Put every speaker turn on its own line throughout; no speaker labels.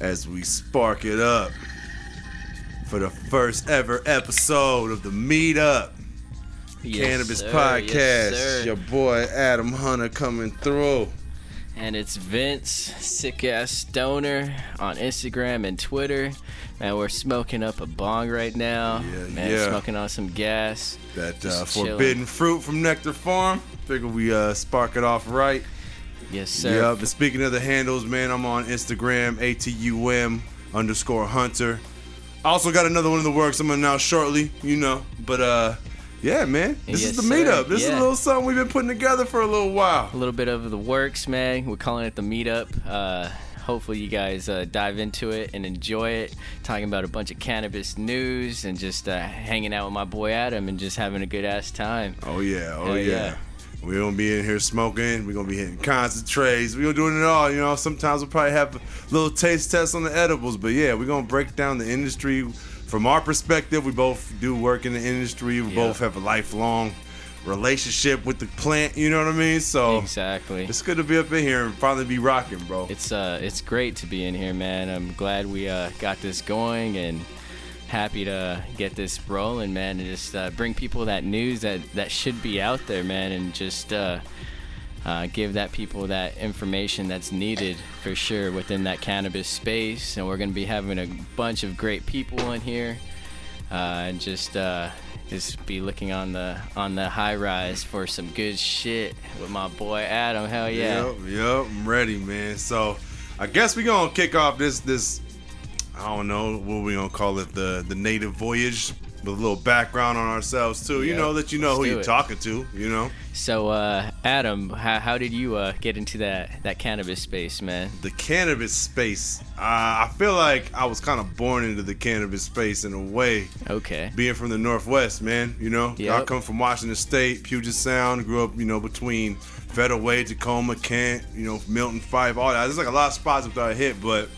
as we spark it up for the first ever episode of the Meetup
Yes,
Cannabis
sir.
Podcast.
Yes.
Your boy Adam Hunter coming through.
And it's Vince, sick ass stoner, on Instagram and Twitter. Man, we're smoking up a bong right now.
Yeah,
Man,
yeah.
smoking on some gas.
That uh,
chilling.
forbidden fruit from Nectar Farm. Figure we uh, spark it off right.
Yes, sir.
Yeah, but speaking of the handles, man, I'm on Instagram, ATUM underscore Hunter. I also got another one in the works I'm gonna announce shortly, you know. But uh yeah, man. This
Yes,
is the
sir.
meetup. This is a little something we've been putting together for a little while.
A little bit of the works, man. We're calling it the meetup. Uh, hopefully, you guys uh, dive into it and enjoy it. Talking about a bunch of cannabis news and just uh, hanging out with my boy Adam and just having a good ass time.
Oh yeah, oh yeah.
yeah.
We're gonna be in here smoking. We're gonna be hitting concentrates. We're gonna do it all. You know, sometimes we'll probably have a little taste test on the edibles, but yeah, we're gonna break down the industry from our perspective. We both do work in the industry. We
Yeah.
both have a lifelong relationship with the plant. You know what I mean? So
Exactly.
it's good to be up in here and finally be rocking, bro.
It's uh, it's great to be in here, man. I'm glad we uh, got this going and happy to get this rolling, man, and just uh, bring people that news that that should be out there, man, and just uh, uh, give that people that information that's needed for sure within that cannabis space. And we're gonna be having a bunch of great people in here, uh, and just. Uh, just be looking on the on the high rise for some good shit with my boy Adam. Hell yeah!
Yep, yep, I'm ready, man. So I guess we gonna kick off this this I don't know what we gonna call it the the native voyage with a little background on ourselves too. You
Yep,
know that you know
let's
who you're
it.
talking to. You know
So, uh, Adam, how, how did you uh, get into that, that cannabis space, man?
the cannabis space. Uh, I feel like I was kind of born into the cannabis space in a way.
Okay.
Being from the Northwest, man, you know, I come from Washington State, Puget Sound. Grew up, you know, between Federal Way, Tacoma, Kent, you know, Milton Fife, all that. There's like a lot of spots that I hit, but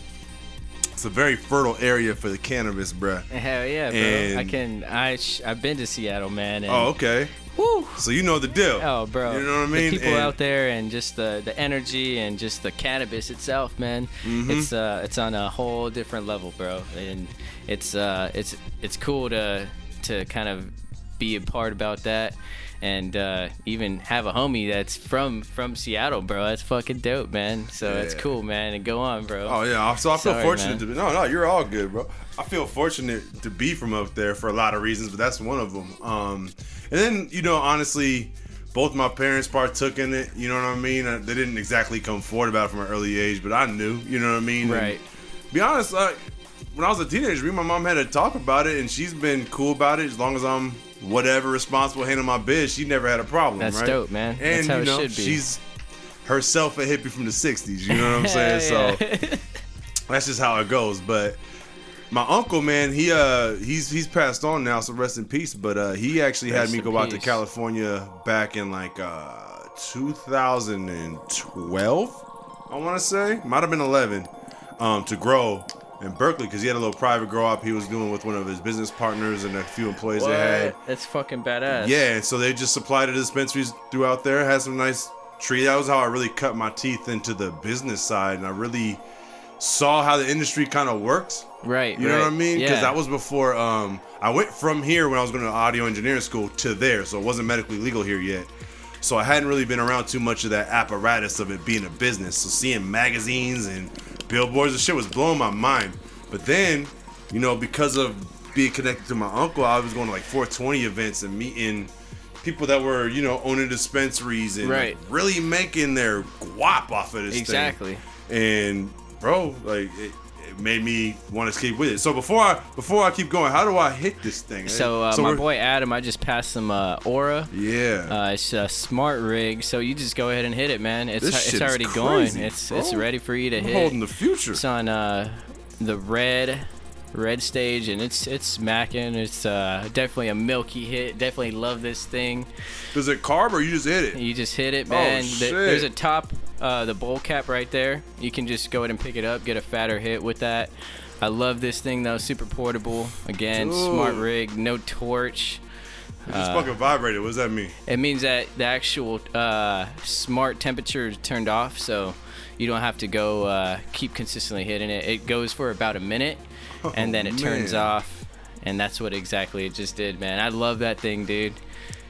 it's a very fertile area for the cannabis, bruh.
Hell yeah, bro.
And-
I can. I sh- I've been to Seattle, man. And,
Oh, okay.
Woo.
So you know the deal.
Oh, bro.
You know what I mean?
The people
And-
out there and just the, the energy and just the cannabis itself, man.
Mm-hmm.
It's uh it's on a whole different level, bro. And it's uh it's it's cool to to kind of be a part about that and uh, even have a homie that's from from Seattle, bro. That's fucking dope, man. So it's
Yeah.
cool, man. And go on, bro.
Oh yeah, so I feel
Sorry,
fortunate
man.
to be. No, no, you're all good, bro. I feel fortunate to be from up there for a lot of reasons, but that's one of them. Um, and then you know, honestly, both my parents partook in it. You know what I mean? Uh, They didn't exactly come forward about it from an early age, but I knew. You know what I mean? And
Right.
be honest, like when I was a teenager, me and my mom had to talk about it, and she's been cool about it as long as I'm whatever responsible handling my biz. She never had a problem.
That's
right?
dope, man.
And
That's how
you
it
know,
should be.
she's herself a hippie from the '60s. You know what I'm saying? So that's just how it goes. But my uncle, man, he uh he's he's passed on now, so rest in peace. But uh he actually had me go out to. California back in like uh 2012, I want to say, might have been 11, um to grow in Berkeley because he had a little private grow up he was doing with one of his business partners and a few employees they had.
What? That's fucking badass.
Yeah, so they just supplied to dispensaries throughout there. Had some nice tree. That was how I really cut my teeth into the business side, and I really saw how the industry kind of works.
Right.
You know what I
right.
mean? Because
Yeah.
that was before um, I went from here when I was going to audio engineering school to there, so it wasn't medically legal here yet. So I hadn't really been around too much of that apparatus of it being a business. So seeing magazines and billboards and shit was blowing my mind. But then, you know, because of being connected to my uncle, I was going to like 420 events and meeting people that were, you know, owning dispensaries and
Right.
really making their guap off of this thing.
Exactly.
And bro, like it, it made me want to keep with it. So before I before I keep going, how do I hit this thing?
So, uh, my boy Adam, I just passed some uh, Aura.
Yeah.
Uh, it's a smart rig, so you just go ahead and hit it, man. It's it's already
crazy,
going. It's it's ready for you to
I'm
hit.
holding the future.
It's on uh, the red red stage, and it's it's smacking. It's uh, definitely a milky hit. Definitely love this thing.
Does it carb or you just hit it?
You just hit it, man.
Oh, shit.
There's a top, uh, the bowl cap right there. You can just go ahead and pick it up, get a fatter hit with that. I love this thing though, super portable. Again, smart rig, no torch.
Just fucking vibrated. What does that mean?
It means that the actual uh, smart temperature is turned off, so you don't have to go uh, keep consistently hitting it. It goes for about a minute, and then it turns off, and that's what exactly it just did, man. I love that thing, dude.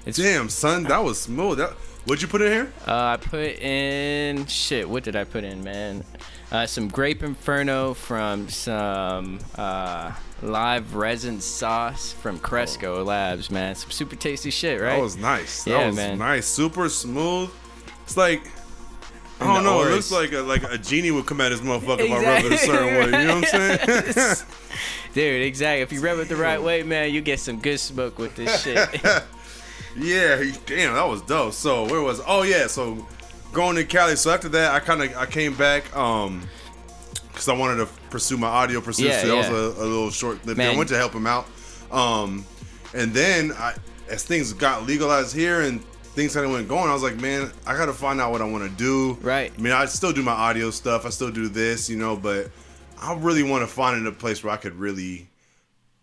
It's
Damn, son, that was smooth. That, what'd you put in here?
Uh, I put in shit. What did I put in, man? Uh, some grape inferno from some uh, live resin sauce from Cresco Labs, man. Some super tasty shit, right?
That was nice. That
Yeah,
was
man.
nice. Super smooth. It's like I don't know. It looks like a, like a genie would come at this motherfucker if I rub it a certain way. You know what I'm saying?
Dude, exactly. If you rub it the right way, man, you get some good smoke with this shit.
yeah. he- Damn, that was dope. So where was? Oh yeah. So going to Cali. So after that, I kind of I came back. Um. Because I wanted to pursue my audio pursuit.
Yeah,
so that
yeah.
was a, a little short lived. I went to help him out. Um, and then I, as things got legalized here and things kind of went going, I was like, man, I got to find out what I want to do.
Right.
I mean, I still do my audio stuff. I still do this, you know, but I really want to find a place where I could really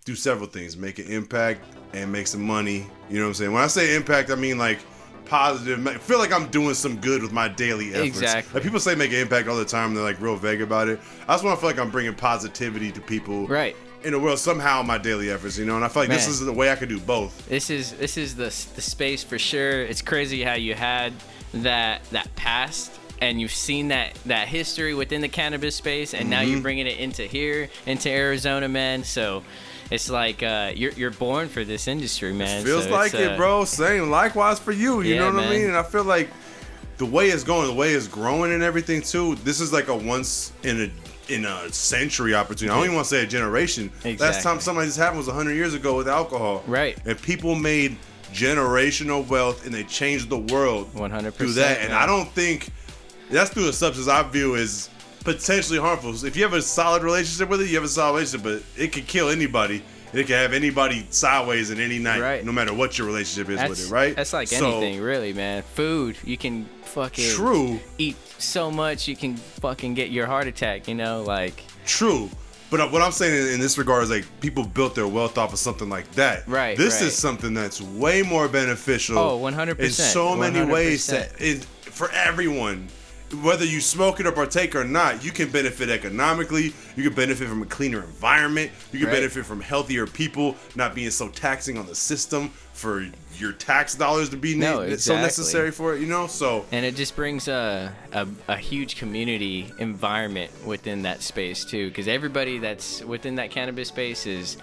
do several things, make an impact and make some money. You know what I'm saying? When I say impact, I mean like positive. I feel like I'm doing some good with my daily efforts.
Exactly.
Like people say make an impact all the time. They're like real vague about it. I just want to feel like I'm bringing positivity to people.
Right.
In the world somehow my daily efforts, you know, and I feel like this is the way I could do both.
this is this is the the space for sure. It's crazy how you had that that past and you've seen that that history within the cannabis space and now
Mm-hmm.
you're bringing it into here into Arizona, man. So it's like uh, you're you're born for this industry, man.
It Feels
So
like it,
uh,
bro. Same. Likewise for you. You
Yeah,
know what I mean? And I feel like the way it's going, the way it's growing, and everything too. This is like a once in a in a century opportunity. I don't even want to say a generation. Last time something like this happened was hundred years ago with alcohol.
Right.
And people made generational wealth, and they changed the world
100%,
through that. And
man.
I don't think that's through a substance I view as potentially harmful. If you have a solid relationship with it, you have a solid relationship, but it could kill anybody. It can have anybody sideways in any night,
Right.
no matter what your relationship is
that's,
with it, right?
That's like
So,
anything, really, man. Food, you can fucking
True,
eat so much you can fucking get your heart attack. You know, like
true. But uh, what I'm saying in, this regard is like people built their wealth off of something like that.
Right,
This
right.
is something that's way more beneficial.
Oh, 100%,
In so many ways that it, for everyone. Whether you smoke it or partake or not, you can benefit economically. You can benefit from a cleaner environment. You can
Right.
benefit from healthier people not being so taxing on the system for your tax dollars to be ne-
No,
so necessary for it. You know, so
and it just brings a, a, a huge community environment within that space too because everybody that's within that cannabis space is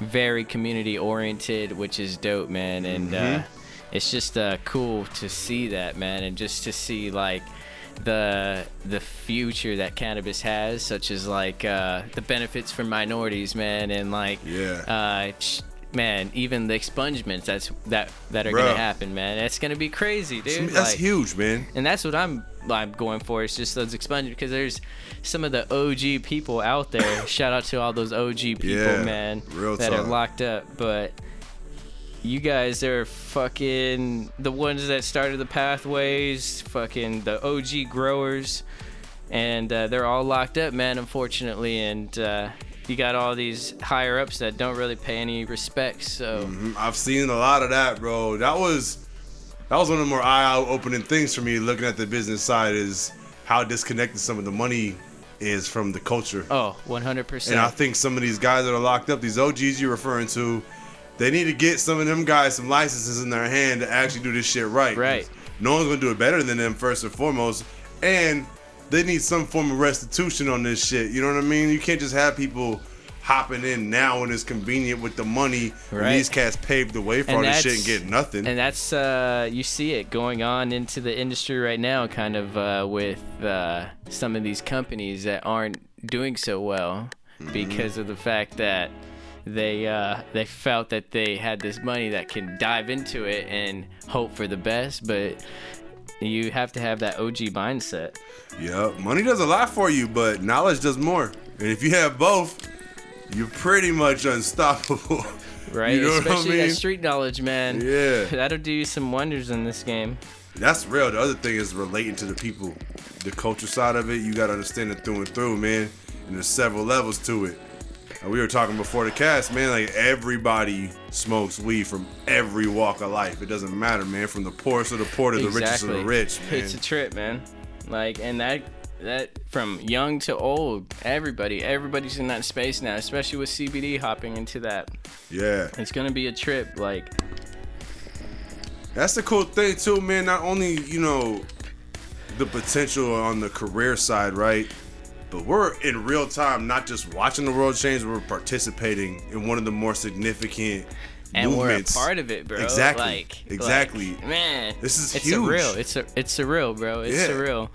very community oriented which is dope man and
Mm-hmm.
uh, it's just uh, cool to see that man and just to see like the the future that cannabis has such as like uh, the benefits for minorities man and like
Yeah.
uh, sh- man even the expungements that's that that are
Bruh.
gonna happen man it's gonna be crazy dude
that's
Like-
huge, man.
and that's what I'm I'm going for. It's just those expungements because there's some of the OG people out there. Shout out to all those OG people,
Yeah,
man,
real
that are locked up. But you guys are fucking the ones that started the pathways, fucking the OG growers, and uh, they're all locked up, man. Unfortunately, and uh, you got all these higher ups that don't really pay any respect. So
Mhm. I've seen a lot of that, bro. That was that was one of the more eye-opening things for me looking at the business side is how disconnected some of the money is from the culture.
oh, 100%.
And I think some of these guys that are locked up, these OGs you're referring to, they need to get some of them guys some licenses in their hand to actually do this shit right.
Right.
No one's gonna do it better than them first and foremost. And they need some form of restitution on this shit. You know what I mean? You can't just have people hopping in now when it's convenient with the money.
Right.
these cats paved the way for
And
all this shit and get nothing.
And that's uh, you see it going on into the industry right now, kind of uh, with uh, some of these companies that aren't doing so well
Mm-hmm.
because of the fact that they uh, they felt that they had this money that can dive into it and hope for the best, but you have to have that OG mindset.
Yep, money does a lot for you, but knowledge does more. And if you have both, you're pretty much unstoppable.
Right,
You know what I
especially
mean?
that street knowledge, man.
Yeah.
that'll do you some wonders in this game.
That's real. The other thing is relating to the people, the culture side of it. You gotta understand it through and through, man. And there's several levels to it. And we were talking before the cast, man. Like everybody smokes weed from every walk of life. It doesn't matter, man. From the poorest of the poor to the richest of the rich, man.
It's a trip, man. Like, and that that from young to old, everybody, everybody's in that space now, especially with CBD hopping into that.
Yeah.
It's gonna be a trip. Like,
that's the cool thing too, man. Not only you know the potential on the career side, right? But we're in real time, not just watching the world change. We're participating in one of the more significant
and
movements.
we're a part of it, bro.
Exactly.
Like,
exactly.
Like, man,
this is
it's
huge.
surreal. It's a, it's surreal, bro. It's
Yeah.
surreal.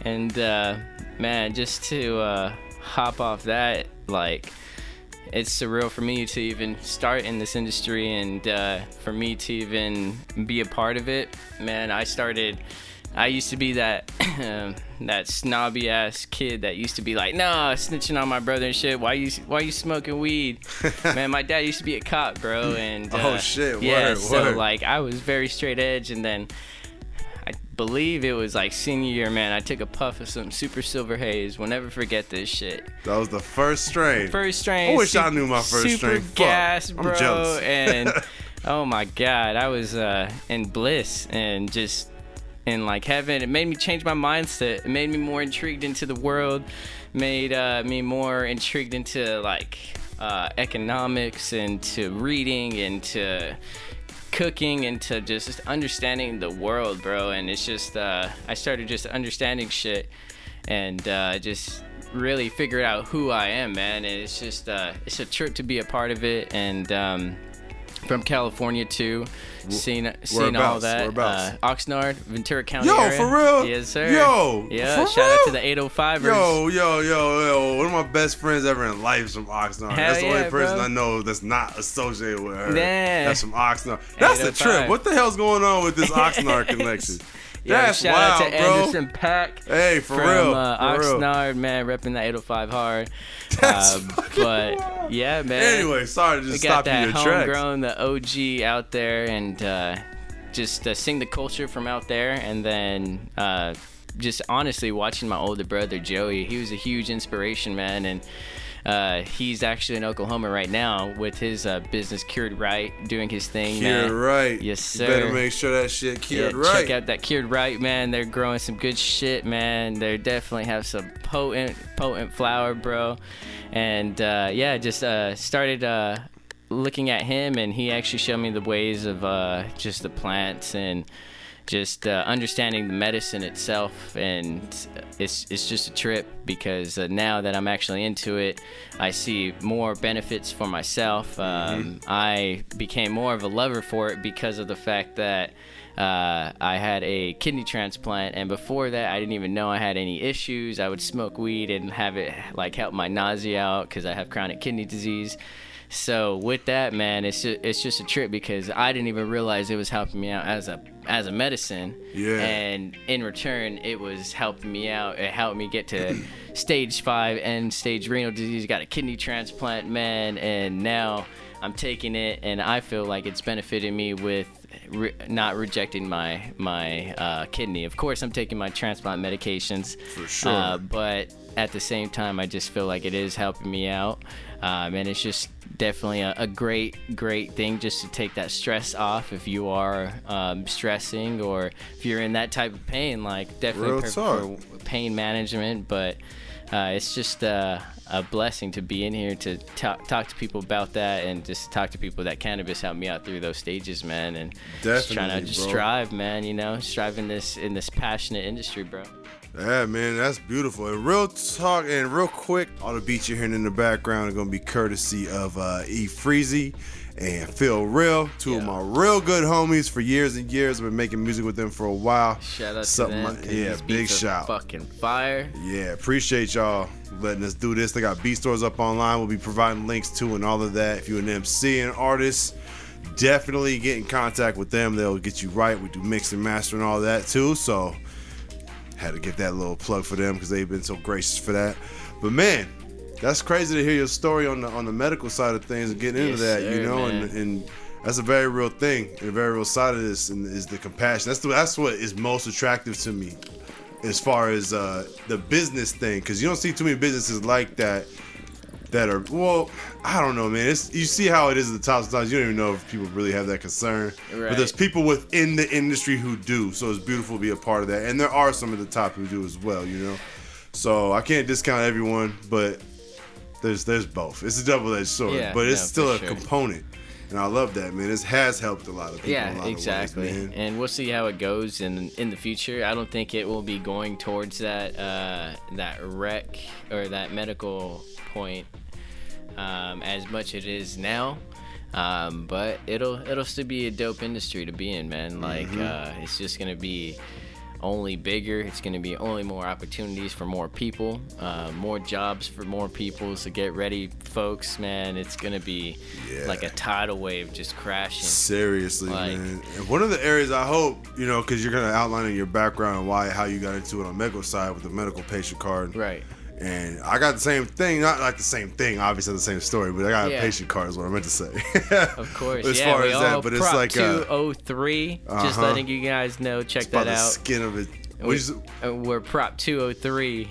And uh, man, just to uh, hop off that, like, it's surreal for me to even start in this industry and uh, for me to even be a part of it. Man, I started. I used to be that that snobby ass kid that used to be like, nah, snitching on my brother and shit. Why you why you smoking weed? Man, my dad used to be a cop, bro, and
Oh,
uh,
shit,
yeah.
word,
so
word.
like I was very straight edge, and then I believe it was like senior year, man. I took a puff of some super silver haze. We'll never forget this shit.
That was the first strain.
First strain.
I wish I knew my first
super
strain. Fuck,
gas,
I'm
bro. and oh my god, I was uh, in bliss and just in like heaven. It made me change my mindset. It made me more intrigued into the world. Made uh, me more intrigued into like uh, economics and to reading and to cooking and to just understanding the world, bro. And it's just uh, I started just understanding shit and uh, just really figured out who I am, man. And it's just uh, it's a trip to be a part of it and. Um, from California too, seeing seeing all that.
Whereabouts?
Uh, Oxnard, Ventura County.
Yo,
area.
for real?
Yes, sir.
Yo,
yeah. shout out to the 805ers.
Yo, yo, yo, yo! One of my best friends ever in life is from Oxnard.
Hell
that's the only person
bro.
I know that's not associated with her.
Yeah.
That's from Oxnard. That's the trip. What the hell's going on with this Oxnard connection? That's
shout
wild,
out to
bro.
Anderson .Paak.
Hey, for
from
real,
uh,
for real.
Oxnard, man, repping that 805 hard.
That's fucking
but
wild.
yeah, man.
Anyway, sorry to just
got
stop you
that
in your tracks.
homegrown, the OG out there, and uh, just uh, sing the culture from out there, and then uh, just honestly watching my older brother Joey. He was a huge inspiration, man, and. Uh, he's actually in Oklahoma right now with his uh, business cured right, doing his thing.
Cured
man.
right.
Yes,
You better make sure that shit
Yeah,
cured right.
check out that cured right, man. They're growing some good shit, man. They definitely have some potent, potent flower, bro. And uh, yeah, just uh, started uh, looking at him, and he actually showed me the ways of uh, just the plants and just uh, understanding the medicine itself. And it's it's just a trip because uh, now that I'm actually into it, I see more benefits for myself. Um, I became more of a lover for it because of the fact that uh, I had a kidney transplant, and before that, I didn't even know I had any issues. I would smoke weed and have it like help my nausea out because I have chronic kidney disease. So with that, man, it's just, it's just a trip because I didn't even realize it was helping me out as a as a medicine.
Yeah.
And in return, it was helping me out. It helped me get to stage five end stage renal disease. Got a kidney transplant, man, and now I'm taking it, and I feel like it's benefiting me with re- not rejecting my my uh, kidney. Of course, I'm taking my transplant medications.
For sure.
Uh, but at the same time, I just feel like it is helping me out, um, and it's just definitely a, a great, great thing just to take that stress off if you are um, stressing or if you're in that type of pain. Like definitely perfect for pain management, but uh, it's just uh, a blessing to be in here to talk, talk to people about that and just talk to people that cannabis helped me out through those stages, man. And just trying to just
bro.
strive, man. You know, strive in this in this passionate industry, bro.
Yeah, man, that's beautiful. And real talk and real quick, all the beats you're hearing in the background are gonna be courtesy of uh, E Freezy and Phil Real, two of my real good homies for years and years. I've been making music with them for a while.
Shout out
Something
to them.
like- yeah, big shout.
Fucking fire.
Yeah, appreciate y'all letting us do this. They got beat stores up online. We'll be providing links to and all of that. If you're an MC and artist, definitely get in contact with them. They'll get you right. We do mix and master and all that too. So had to get that little plug for them because they've been so gracious for that. But man, that's crazy to hear your story on the on the medical side of things and getting into
Yes,
that, you
sir,
know, and, and that's a very real thing and a very real side of this and is the compassion. That's the, that's what is most attractive to me as far as uh, the business thing because you don't see too many businesses like that that are well, I don't know, man. It's you see how it is at the top sometimes. You don't even know if people really have that concern.
Right.
But there's people within the industry who do. So it's beautiful to be a part of that. And there are some at the top who do as well, you know. So I can't discount everyone, but there's there's both. It's a double edged sword.
Yeah,
but it's
no,
still a
sure.
component. And I love that, man. This has helped a lot of people.
Yeah,
lot ways,
exactly.
man.
and we'll see how it goes in in the future. I don't think it will be going towards that uh, that rec or that medical point um, as much as it is now. Um, but it'll it'll still be a dope industry to be in, man. Like
Mm-hmm.
uh, it's just gonna be only bigger. It's gonna be only more opportunities for more people, uh, more jobs for more people. So get ready, folks, man. It's gonna be
Yeah.
like a tidal wave just crashing.
Seriously,
Like-
man. And one of the areas I hope, you know, because you're gonna outline in your background why how you got into it on medical side with the medical patient card.
Right.
And I got the same thing, not like the same thing, obviously the same story, but I got
Yeah.
a patient card is what I meant to say.
Of course,
as
yeah.
far as that, but it's
Prop
like uh,
203. Just
uh-huh.
letting you guys know. Check that
the
out.
skin of it.
We,
Which
uh, we're Prop 203.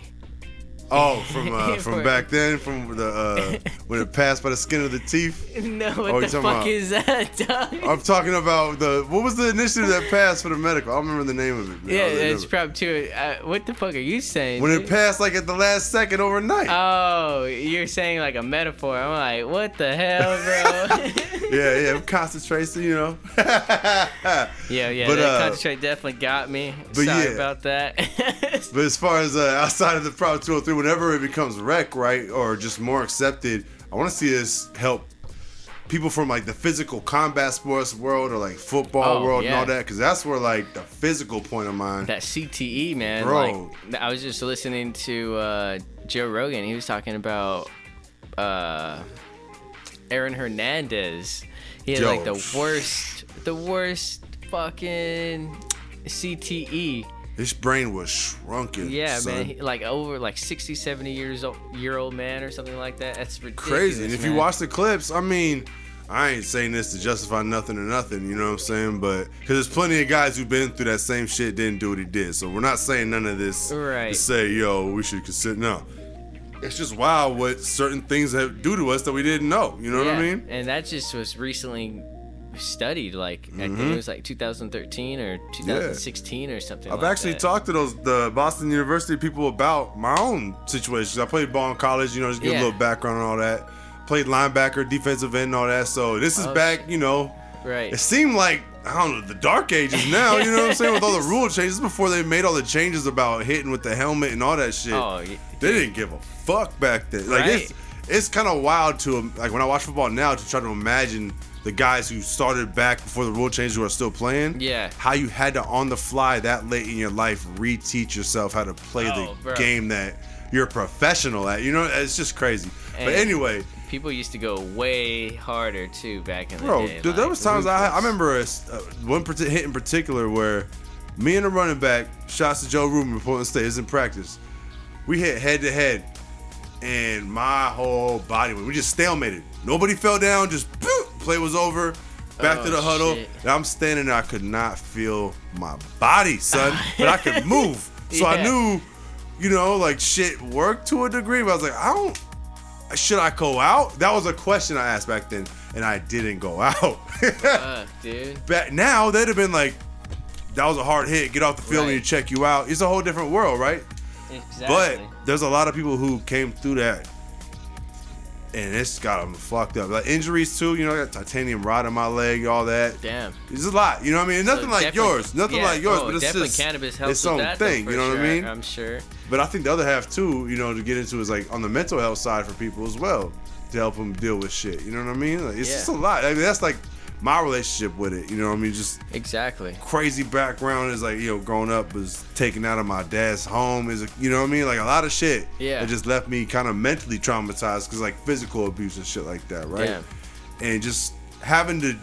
Oh, from uh, from back then, from the uh, when it passed by the skin of the teeth.
No, what
Oh,
the fuck
about-
is that, dog?
I'm talking about the what was the initiative that passed for the medical? I don't remember the name of it. man.
yeah, it's. Prop 2. Uh, what the fuck are you saying?
when it passed like at the last second overnight.
Oh, you're saying like a metaphor. I'm like, what the hell, bro?
yeah, yeah, concentration, you know.
yeah, yeah.
But,
that
uh,
concentrate definitely got me.
but
Sorry
yeah.
about that.
But as far as uh, outside of the Prop 203, whenever it becomes rec, right, or just more accepted, I want to see this help people from like the physical combat sports world or like football
Oh,
world and all that, because that's where like the physical point of mine.
that CTE man.
Bro.
Like I was just listening to uh, Joe Rogan. He was talking about uh, Aaron Hernandez. He had like the worst, the worst fucking CTE.
His brain was shrunken.
Yeah,
son.
man. He, like over like 60, 70 years old year old man or something like that. That's ridiculous.
crazy. And if you watch the clips, I mean, I ain't saying this to justify nothing or nothing, you know what I'm saying? But because there's plenty of guys who've been through that same shit, didn't do what he did. So we're not saying none of this
Right.
to say, yo, we should consider. No, it's just wild what certain things have do to us that we didn't know. You know what I mean?
And that just was recently studied. Like I think
Mm-hmm.
it was like 2013 or 2016 or something.
I've
like
actually
that.
talked to those the Boston University people about my own situations. I played ball in college, you know, just give
Yeah.
a little background and all that. Played linebacker, defensive end, and all that. So this is
Oh,
back, you know.
Right.
It seemed like I don't know the dark ages now. You know what I'm saying? With all the rule changes before they made all the changes about hitting with the helmet and all that shit.
Oh,
they didn't give a fuck back then. Like it's
Right.
it's kind of wild to like when I watch football now to try to imagine the guys who started back before the rule changes who are still playing.
Yeah.
How you had to on the fly that late in your life reteach yourself how to play
Oh,
the
bro.
game that you're a professional at. You know, it's just crazy. but anyway.
People used to go way harder too back in the day.
Bro, dude, there was times I, I remember a, uh, one hit in particular where me and the running back, shots to Joe Rubin, Portland State, is in practice. We hit head to head, and my whole body went. We just stalemated. Nobody fell down. Just boop, play was over. Back
Oh,
to the oh, huddle.
shit.
And I'm standing there. I could not feel my body, son, but I could move. So I knew, you know, like shit worked to a degree. But I was like, I don't. Should I go out? That was a question I asked back then, and I didn't go out.
Fuck, dude.
back now they'd have been like that was a hard hit get off the field and
Right.
you check you out it's a whole different world right
Exactly.
but there's a lot of people who came through that and it's got them fucked up like injuries too you know I got titanium rod in my leg all that
Damn.
it's a lot you know what i mean nothing
So
like yours nothing
yeah,
like yours
oh,
but it's just
cannabis helps
its own
that,
thing you know what i mean
I'm sure.
but i think the other half too you know to get into is like on the mental health side for people as well to help them deal with shit you know what i mean like, it's
Yeah.
just a lot I mean, that's like my relationship with it you know what i mean just
Exactly.
crazy background is like you know growing up was taken out of my dad's home is you know what I mean like a lot of shit
Yeah.
it just left me kind of mentally traumatized because like physical abuse and shit like that right
Damn.
and just having to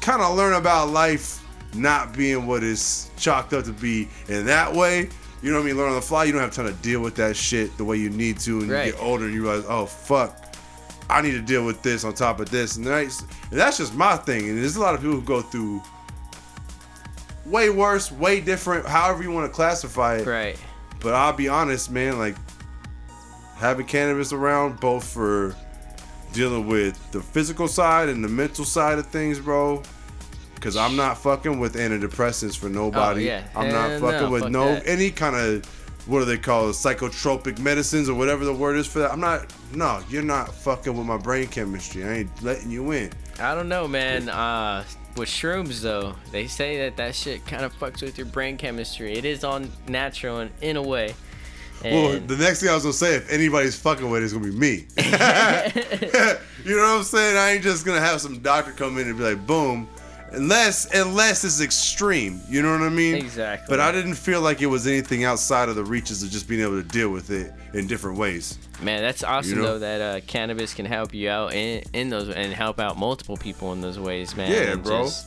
kind of learn about life not being what it's chalked up to be in that way you know what I mean learn on the fly you don't have time to deal with that shit the way you need to and
Right.
you get older and you realize oh fuck I need to deal with this on top of this, and that's, and that's just my thing. And there's a lot of people who go through way worse, way different, however you want to classify it.
Right.
But I'll be honest, man, like having cannabis around, both for dealing with the physical side and the mental side of things, bro. Cause I'm not fucking with antidepressants for oh, nobody.
Oh, yeah.
I'm not fucking
no,
with
fuck
no
that.
any kind of what do they call it, psychotropic medicines or whatever the word is for that. I'm not. No, you're not fucking with my brain chemistry. I ain't letting you in.
I don't know, man. Uh, with shrooms though, they say that that shit kind of fucks with your brain chemistry. It is all natural and in a way.
Well, the next thing I was gonna say, if anybody's fucking with it, it's gonna be me. you know what I'm saying? I ain't just gonna have some doctor come in and be like, boom. Unless, unless it's extreme, you know what I mean?
Exactly.
But I didn't feel like it was anything outside of the reaches of just being able to deal with it in different ways.
Man, that's awesome
You know?
though that uh, cannabis can help you out in, in those and help out multiple people in those ways, man.
Yeah,
And
bro.
just-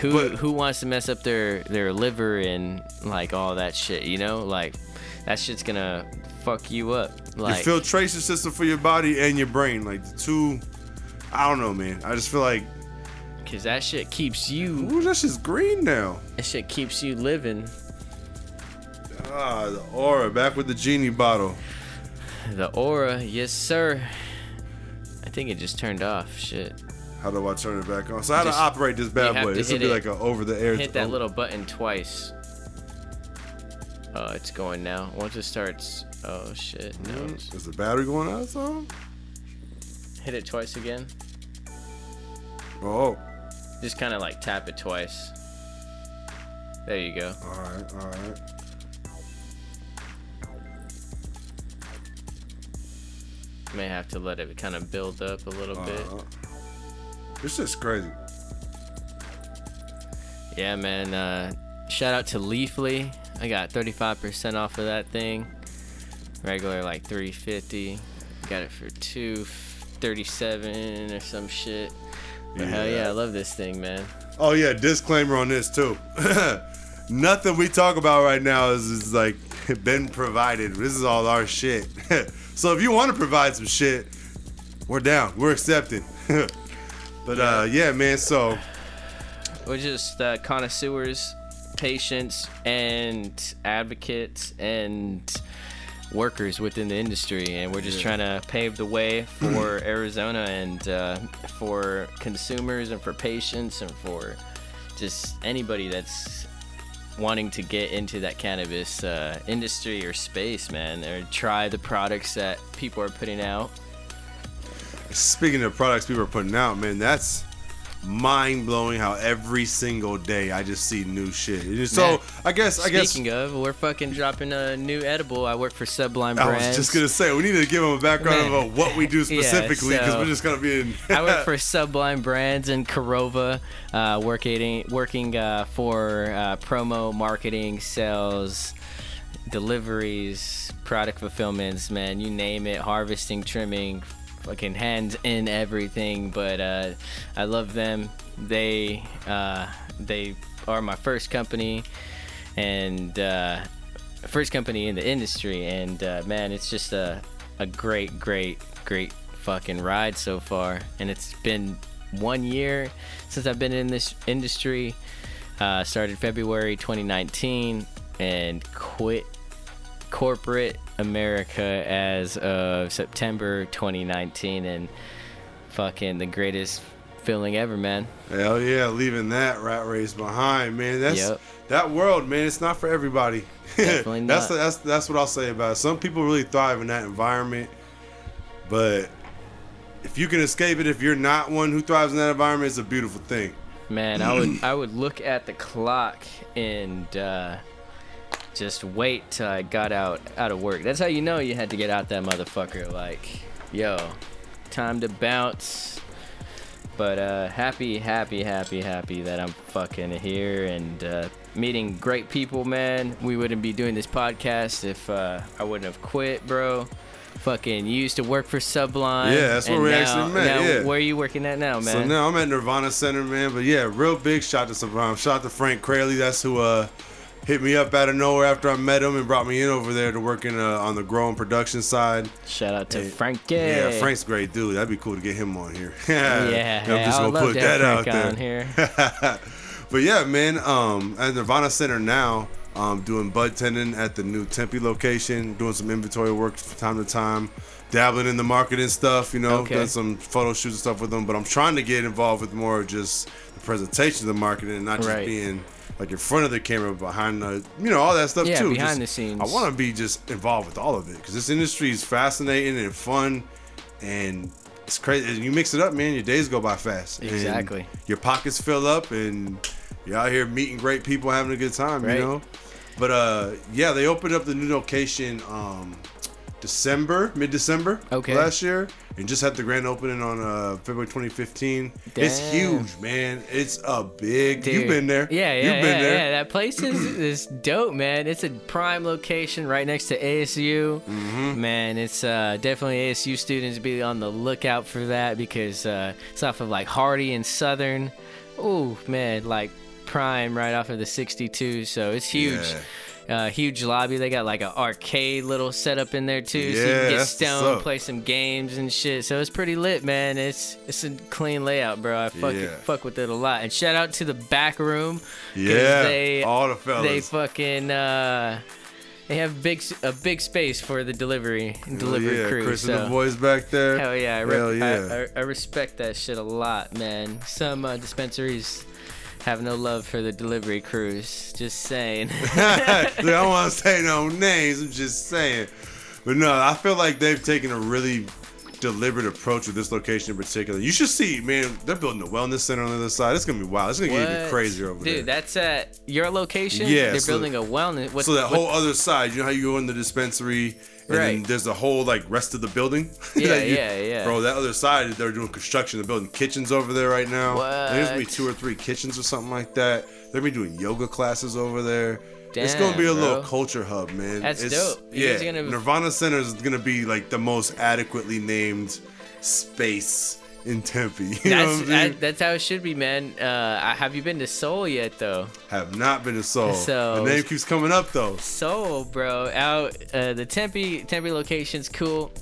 who
But-
who wants to mess up their their liver and like all that shit? You know, like that shit's gonna fuck you up. Like
your filtration system for your body and your brain, like the two. I don't know, man. I just feel like,
Cause that shit keeps you.
ooh, that shit's green now.
That shit keeps you living.
Ah, the aura back with the genie bottle.
The aura, yes sir. I think it just turned off. Shit.
How do I turn it back on? So how
Just-
to operate this bad boy? This would be
it-
like an over the air.
Hit that little button twice. Oh, it's going now. Once it starts. Oh shit. No. it's-
Is the battery going out? or something?
Hit it twice again.
Oh,
Just kind of like tap it twice. There you go.
all right, all right.
May have to let it kind of build up a little bit.
Uh, this is crazy.
Yeah, man. Uh, shout out to Leafly. I got 35% off of that thing. Regular like 350. Got it for 237 or some shit. But hell yeah,
Yeah.
I love this thing, man.
Oh yeah, disclaimer on this too. Nothing we talk about right now is, is like been provided. This is all our shit. so if you want to provide some shit, we're down. We're accepted. but uh, yeah, man. So
We're just uh, connoisseurs, patients, and advocates and workers within the industry, and we're just
Yeah.
trying to pave the way for Arizona and uh, for consumers and for patients and for just anybody that's wanting to get into that cannabis uh, industry or space, man, or try the products that people are putting out.
speaking of products people are putting out, man, that's mind blowing. How every single day I just see new shit. So
Man,
I guess I guess
Speaking of, we're fucking dropping a new edible. I work for Sublime Brands.
I was just gonna say we need to give them a background
Man.
about what we do specifically because
so-
we're just gonna be in.
I work for Sublime Brands in Corova, uh, working working uh, for uh, promo, marketing, sales, deliveries, product fulfillments. Man, you name it, harvesting, trimming, fucking hands in everything. But uh, I love them. They uh, they are my first company, and uh, first company in the industry. And uh, man, it's just a a great, great, great fucking ride so far. And it's been one year since I've been in this industry. Uh, started February 2019 and quit corporate America as of September 2019 and fucking the greatest feeling ever, man.
Hell yeah, leaving that rat race behind, man. That's
Yep.
that world, man. It's not for everybody.
Definitely
that's
not.
that's that's what I'll say about it. Some people really thrive in that environment, but if you can escape it, if you're not one who thrives in that environment, it's a beautiful thing.
Man, I would I would look at the clock and uh, just wait till I got out out of work. That's how you know you had to get out that motherfucker. Like, yo, time to bounce. But uh, happy, happy, happy, happy that I'm fucking here and uh, meeting great people, man. We wouldn't be doing this podcast if uh, I wouldn't have quit, bro. Fucking you used to work for Sublime.
Yeah, that's where we
now-
actually met,
now
yeah.
Where are you working at now, man?
So now I'm at Nirvana Center, man. But yeah, real big shout to Sublime. Shout out to Frank Crayley. That's who uh hit me up out of nowhere after I met him and brought me in over there to work in uh, on the growing production side.
Shout out to Frankie.
Yeah, Frank's great dude. That'd be cool to get him on here.
Yeah,
I'm just gonna put that out there.
on here.
but yeah, man, um, at Nirvana Center now, Um, doing bud tending at the new Tempe location, doing some inventory work from time to time, dabbling in the marketing stuff, you know,
Okay.
done some photo shoots and stuff with them. But I'm trying to get involved with more of just the presentation of the marketing and not just
Right.
being like in front of the camera, behind the, you know, all that stuff
Yeah,
too.
behind
Just-
the scenes.
I want to be just involved with all of it because this industry is fascinating and fun, and it's crazy. And you mix it up, man. Your days go by fast. and
Exactly.
your pockets fill up, and you're out here meeting great people, having a good time.
Right.
You know. But uh, yeah, they opened up the new location um, December, mid December
Okay.
last year, and just had the grand opening on uh, February 2015. It's huge, man. It's a big.
Dude.
You've been there.
Yeah, yeah,
You've been
yeah,
there.
yeah. That place is, is dope, man. It's a prime location right next to ASU.
Mm-hmm.
Man, it's uh, definitely ASU students be on the lookout for that because uh, it's off of like Hardy and Southern. Ooh, man, like prime right off of the 62. So it's huge.
Yeah.
Uh, huge lobby. They got like an arcade little setup in there too, so you can get stoned, play some games and shit. So it's pretty lit, man. It's it's a clean layout, bro. I fuck
Yeah.
fuck with it a lot. And shout out to the back room.
Yeah,
they,
all the fellas.
They fucking uh, they have big a big space for the delivery delivery
yeah,
crew.
Chris
so.
and the boys back there.
Hell yeah, I, re-
Hell yeah.
I, I, I respect that shit a lot, man. Some uh, dispensaries have no love for the delivery crews. Just saying.
Look, I don't want to say no names. I'm just saying. But no, I feel like they've taken a really deliberate approach with this location in particular. You should see, man. They're building a wellness center on the other side. It's gonna be wild. It's gonna get even crazier over
Dude,
there.
Dude, that's at your location.
Yeah,
they're
so-
building a wellness. What,
so that
what-
whole other side, you know how you go in the dispensary, and then
Right.
there's the whole like rest of the building.
Yeah,
you-
yeah, yeah.
Bro, that other side, they're doing construction. They're building kitchens over there right now. Think There's gonna be two or three kitchens or something like that. They're gonna be doing yoga classes over there. It's gonna be a little culture hub, man.
That's
It's-
dope. You
Yeah,
gonna-
Nirvana Center is gonna be like the most adequately named space in Tempe.
That's
saying?
that, that's how it should be, man. Uh, have you been to Sol yet, though?
Have not been to Sol.
So-
the name keeps coming up though.
Sol, bro. Out uh, the Tempe Tempe location's cool,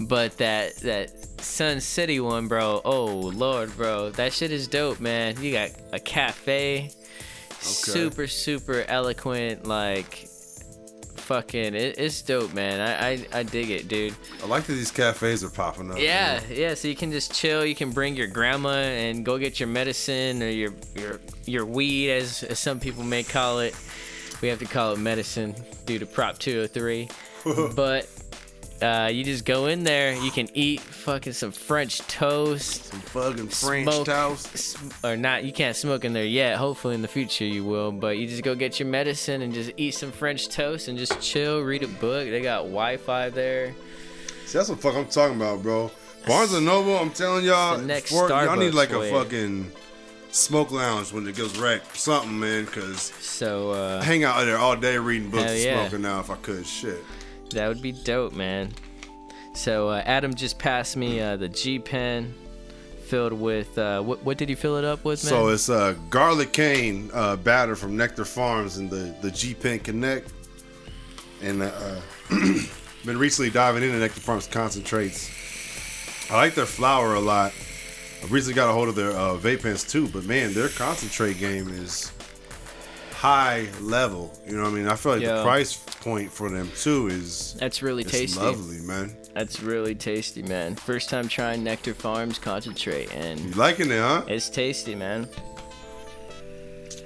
but that that Sun City one, bro. Oh lord, bro, that shit is dope, man. You got a cafe, super super eloquent, like fucking. It, it's dope, man. I, I I dig it, dude.
I like that these cafes are popping up.
Yeah,
man.
yeah. So you can just chill. You can bring your grandma and go get your medicine or your your your weed, as, as some people may call it. We have to call it medicine due to Prop 203. but uh, you just go in there. You can eat fucking some French toast.
Some fucking French
smoke-
toast.
s- Or not, you can't smoke in there yet. Hopefully in the future you will. But you just go get your medicine and just eat some French toast and just chill, read a book. They got Wi-Fi there.
See, that's what fuck I'm talking about, bro. Barnes and Noble, I'm telling y'all,
next
for- y'all need like a fucking smoke lounge when it goes wrecked, something, man. Cause
So uh,
I hang out there all day reading books and
yeah.
smoking now if I could. Shit.
That would be dope, man. So uh, Adam just passed me uh, the G pen filled with uh, what? What did he fill it up with, man?
So it's uh, garlic cane uh, batter from Nectar Farms and the the G Pen Connect, and uh, been recently diving into Nectar Farms concentrates. I like their flour a lot. I recently got a hold of their uh, vape pens too, but man, their concentrate game is high level. You know what I mean? I feel like the price point for them too is
That's really tasty.
lovely, man.
That's really tasty, man. First time trying Nectar Farms concentrate, and You
liking it, huh?
it's tasty, man.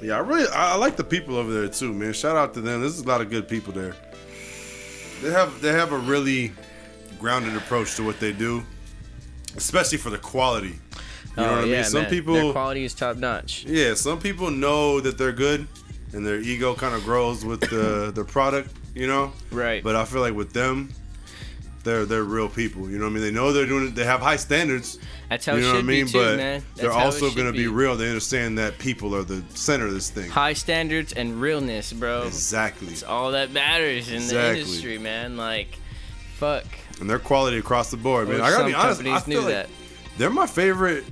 Yeah, I really I, I like the people over there too, man. Shout out to them. There's a lot of good people there. They have they have a really grounded approach to what they do, especially for the quality. You know
oh
what I
yeah,
mean? Some
man.
people,
Their quality is top notch.
yeah, some people know that they're good, and their ego kind of grows with the the product, you know.
Right.
But I feel like with them, they're they're real people. You know what I mean? They know they're doing it. They have high standards.
That's how
you
it
know what I mean?
be too,
but
man. That's
they're also gonna be
be.
real. They understand that people are the center of this thing.
High standards and realness, bro.
Exactly.
It's all that matters in
Exactly.
the industry, man. Like, fuck.
and their quality across the board, man.
Wish
I gotta be honest, I feel
knew
like
that.
they're my favorite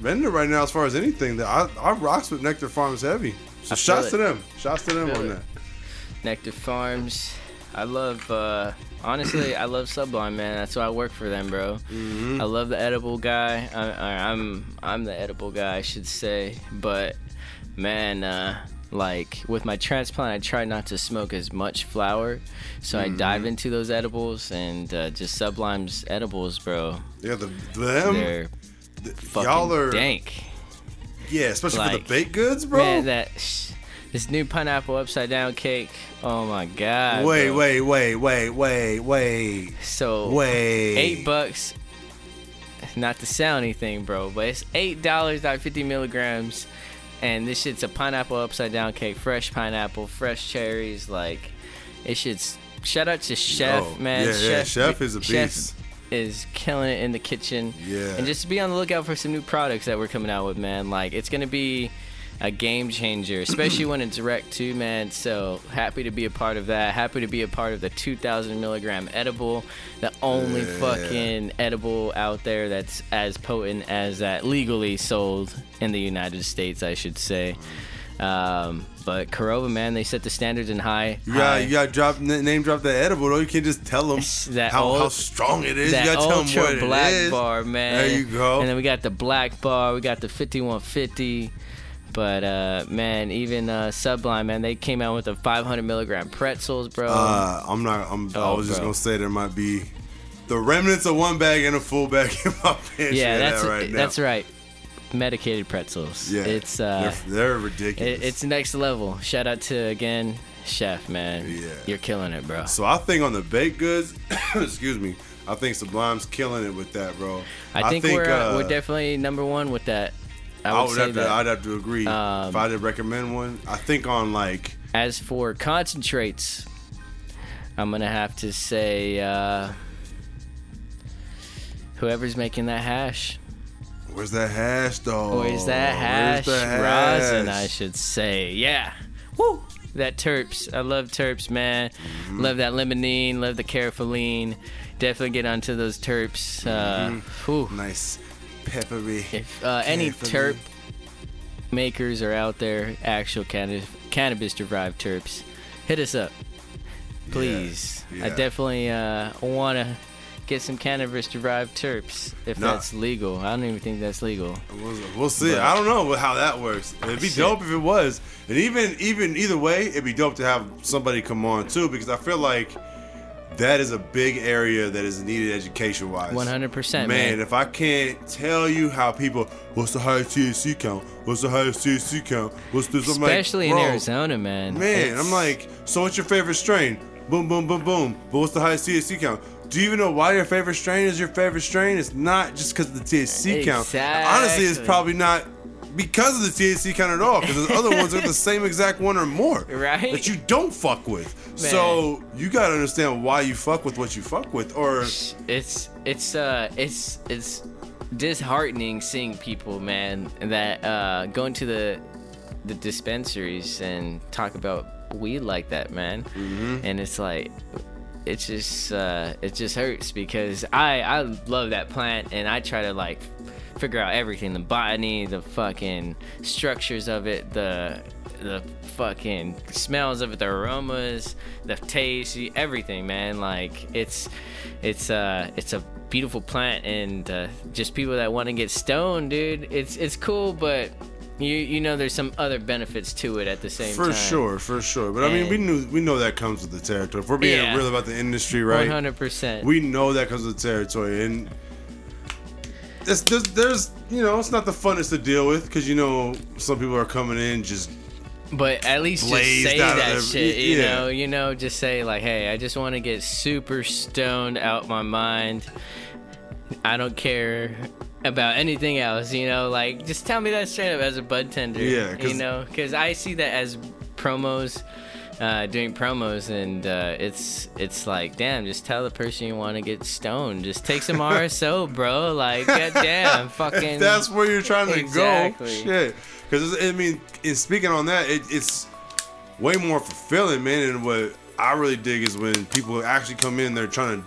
vendor right now as far as anything. That I I rocks with Nectar Farms heavy. So
I
shouts to them. Shouts to them on
it.
that.
Nectar Farms. I love, uh, honestly, I love Sublime, man. That's why I work for them, bro.
Mm-hmm.
I love the edible guy. I, I, I'm, I'm the edible guy, I should say. But, man, uh, like with my transplant, I try not to smoke as much flower, so I dive into those edibles and uh, just Sublime's edibles, bro.
Yeah, the them
They're
th-
fucking
y'all are
dank.
Yeah, especially for the baked goods, bro.
Man, that this new pineapple upside down cake. Oh my god.
wait,
bro.
wait, wait, wait, wait, wait,
So
wait.
eight bucks. Not to sell anything, bro, but it's eight dollars, not fifty milligrams, and this shit's a pineapple upside down cake, fresh pineapple, fresh cherries. Like, it shit's. Shout out to Chef,
Yo,
man.
yeah, yeah, Chef is a
Chef
beast.
Is killing it in the kitchen.
Yeah.
And just to be on the lookout for some new products that we're coming out with, man. Like, it's gonna be a game changer, especially when it's direct too, man. So happy to be a part of that. Happy to be a part of the 2,000 milligram edible, the only
Yeah.
fucking edible out there that's as potent as that legally sold in the United States, I should say. Um, but Korova, man, they set the standards in high.
You got you got drop n- name drop the edible though. You can't just tell them how, how strong it is.
that
you got to tell them what
black
it is.
bar, man.
There you go.
And then we got the black bar. We got the 5150. But uh, man, even uh, Sublime, man, they came out with the 500 milligram pretzels, bro.
Uh, I'm not. I'm, I
Oh,
was just gonna say there might be the remnants of one bag and a full bag in my pantry.
yeah, that's
right now.
that's right. Medicated pretzels.
Yeah,
it's uh,
they're, they're ridiculous.
it, it's next level. Shout out to again, Chef, man.
Yeah.
you're killing it, bro.
So I think on the baked goods, excuse me, I think Sublime's killing it with that, bro.
I think, we're uh,
uh,
we're definitely number one with that. I would,
I would
say
have to.
that.
I'd have to agree.
Um,
if I did recommend one, I think on like
As for concentrates, I'm gonna have to say uh, whoever's making that hash.
Where's that hash though?
Where's that hash?
Where's the
Rosin. I should say. Yeah. Woo! That terps. I love terps, man.
Mm-hmm.
Love that limonene. Love the caryophyllene. Definitely get onto those terps. Uh,
Mm-hmm. Nice, peppery.
If uh, any terp makers are out there, actual canna- cannabis derived terps, hit us up, please. I
yeah.
definitely uh, want to get some cannabis derived terps if
Nah.
that's legal. I don't even think that's legal.
We'll, we'll see.
But-
I don't know how that works. It'd be
Shit.
dope if it was, and even even either way, it'd be dope to have somebody come on too because I feel like that is a big area that is needed education wise.
100%,
Man,
man.
if I can't tell you how people, what's the highest THC count? What's the highest THC count? What's this? I'm like,
Especially in Arizona, man.
Man,
It's-
I'm like, so what's your favorite strain? Boom, boom, boom, boom. But what's the highest THC count? Do you even know why your favorite strain is your favorite strain? It's not just because of the THC count. Honestly, it's probably not because of the THC count at all. Because the other ones are the same exact one or more.
Right?
That you don't fuck with. So you gotta understand why you fuck with what you fuck with. Or
it's it's uh it's it's disheartening seeing people man that uh go into the the dispensaries and talk about weed like that man and it's like it just uh it just hurts because i i love that plant and i try to like figure out everything the botany the fucking structures of it the the fucking smells of it the aromas the taste everything man. Like it's it's uh it's a beautiful plant and uh, just people that want to get stoned dude it's it's cool but you you know there's some other benefits to it at the same
for
time For
sure, for sure. But I mean, we knew we know that comes with the territory. If we're being
Yeah.
real about the industry, right?
100%
We know that comes with the territory, and there's, there's, there's, you know, it's not the funnest to deal with because you know some people are coming in just
But at least just say that
their-
shit, you
yeah.
know. You know, just say like, "Hey, I just want to get super stoned out my mind. I don't care about anything else." You know, like just tell me that straight up as a bud tender.
Yeah,
you know, because I see that as promos. Uh, doing promos and uh, it's it's like damn just tell the person you want to get stoned just take some RSO bro like goddamn fucking
if that's where you're trying to
Exactly.
go. Shit, because I mean, in speaking on that, it, it's way more fulfilling, man. And what I really dig is when people actually come in, they're trying to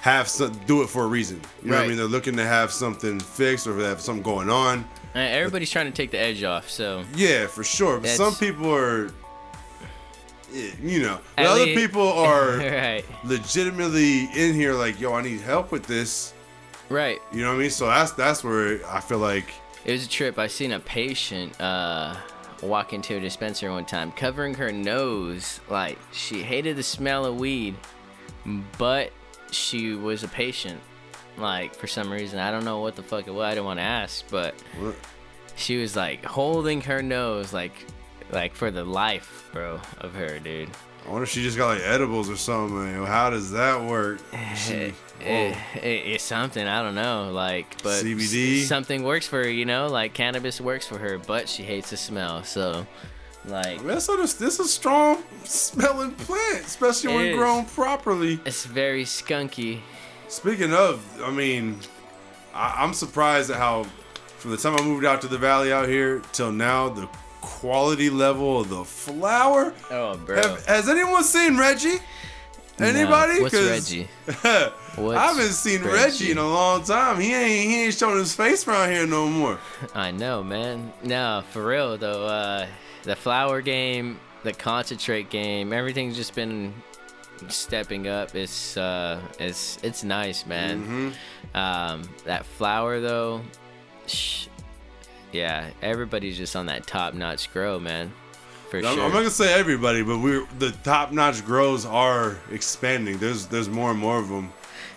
have some, do it for a reason. You know what I mean? They're looking to have something fixed or have something going on.
Everybody's trying to take the edge off so
Yeah, for sure. But some people are, you know, but other
least-
people are
right
legitimately in here like, yo, I need help with this.
right
You know what I mean? So that's that's where I feel like
It was a trip. I seen a patient uh, walk into a dispenser one time, covering her nose. Like she hated the smell of weed, but she was a patient. Like for some reason, I don't know what the fuck it was. I didn't want to ask, but
What?
she was like holding her nose, like, like for the life, bro, of her, dude.
I wonder if she just got like edibles or something. How does that work? Eh, she,
eh,
It,
it, eh, it's something I don't know, like, but
CBD?
something works for her, you know, like cannabis works for her, but she hates the smell. So, like,
that's this is a strong smelling plant, especially when
is.
grown properly.
it's very skunky.
Speaking of, I mean, I, I'm surprised at how, from the time I moved out to the valley out here till now, the quality level of the flower.
Oh, bro.
Have, has anyone seen Reggie? Anybody?
What's
'Cause
Reggie?
I haven't seen Reggie?
Reggie?
in a long time. He ain't he ain't showing his face around here no more.
I know, man. No, for real though. Uh, the flower game, the concentrate game, everything's just been stepping up. It's uh, it's it's nice, man.
Mhm.
Um, that flower though, sh- yeah, everybody's just on that top notch grow, man. For
I'm,
sure.
I'm not gonna say everybody, but we're the top notch grows are expanding. There's there's more and more of them.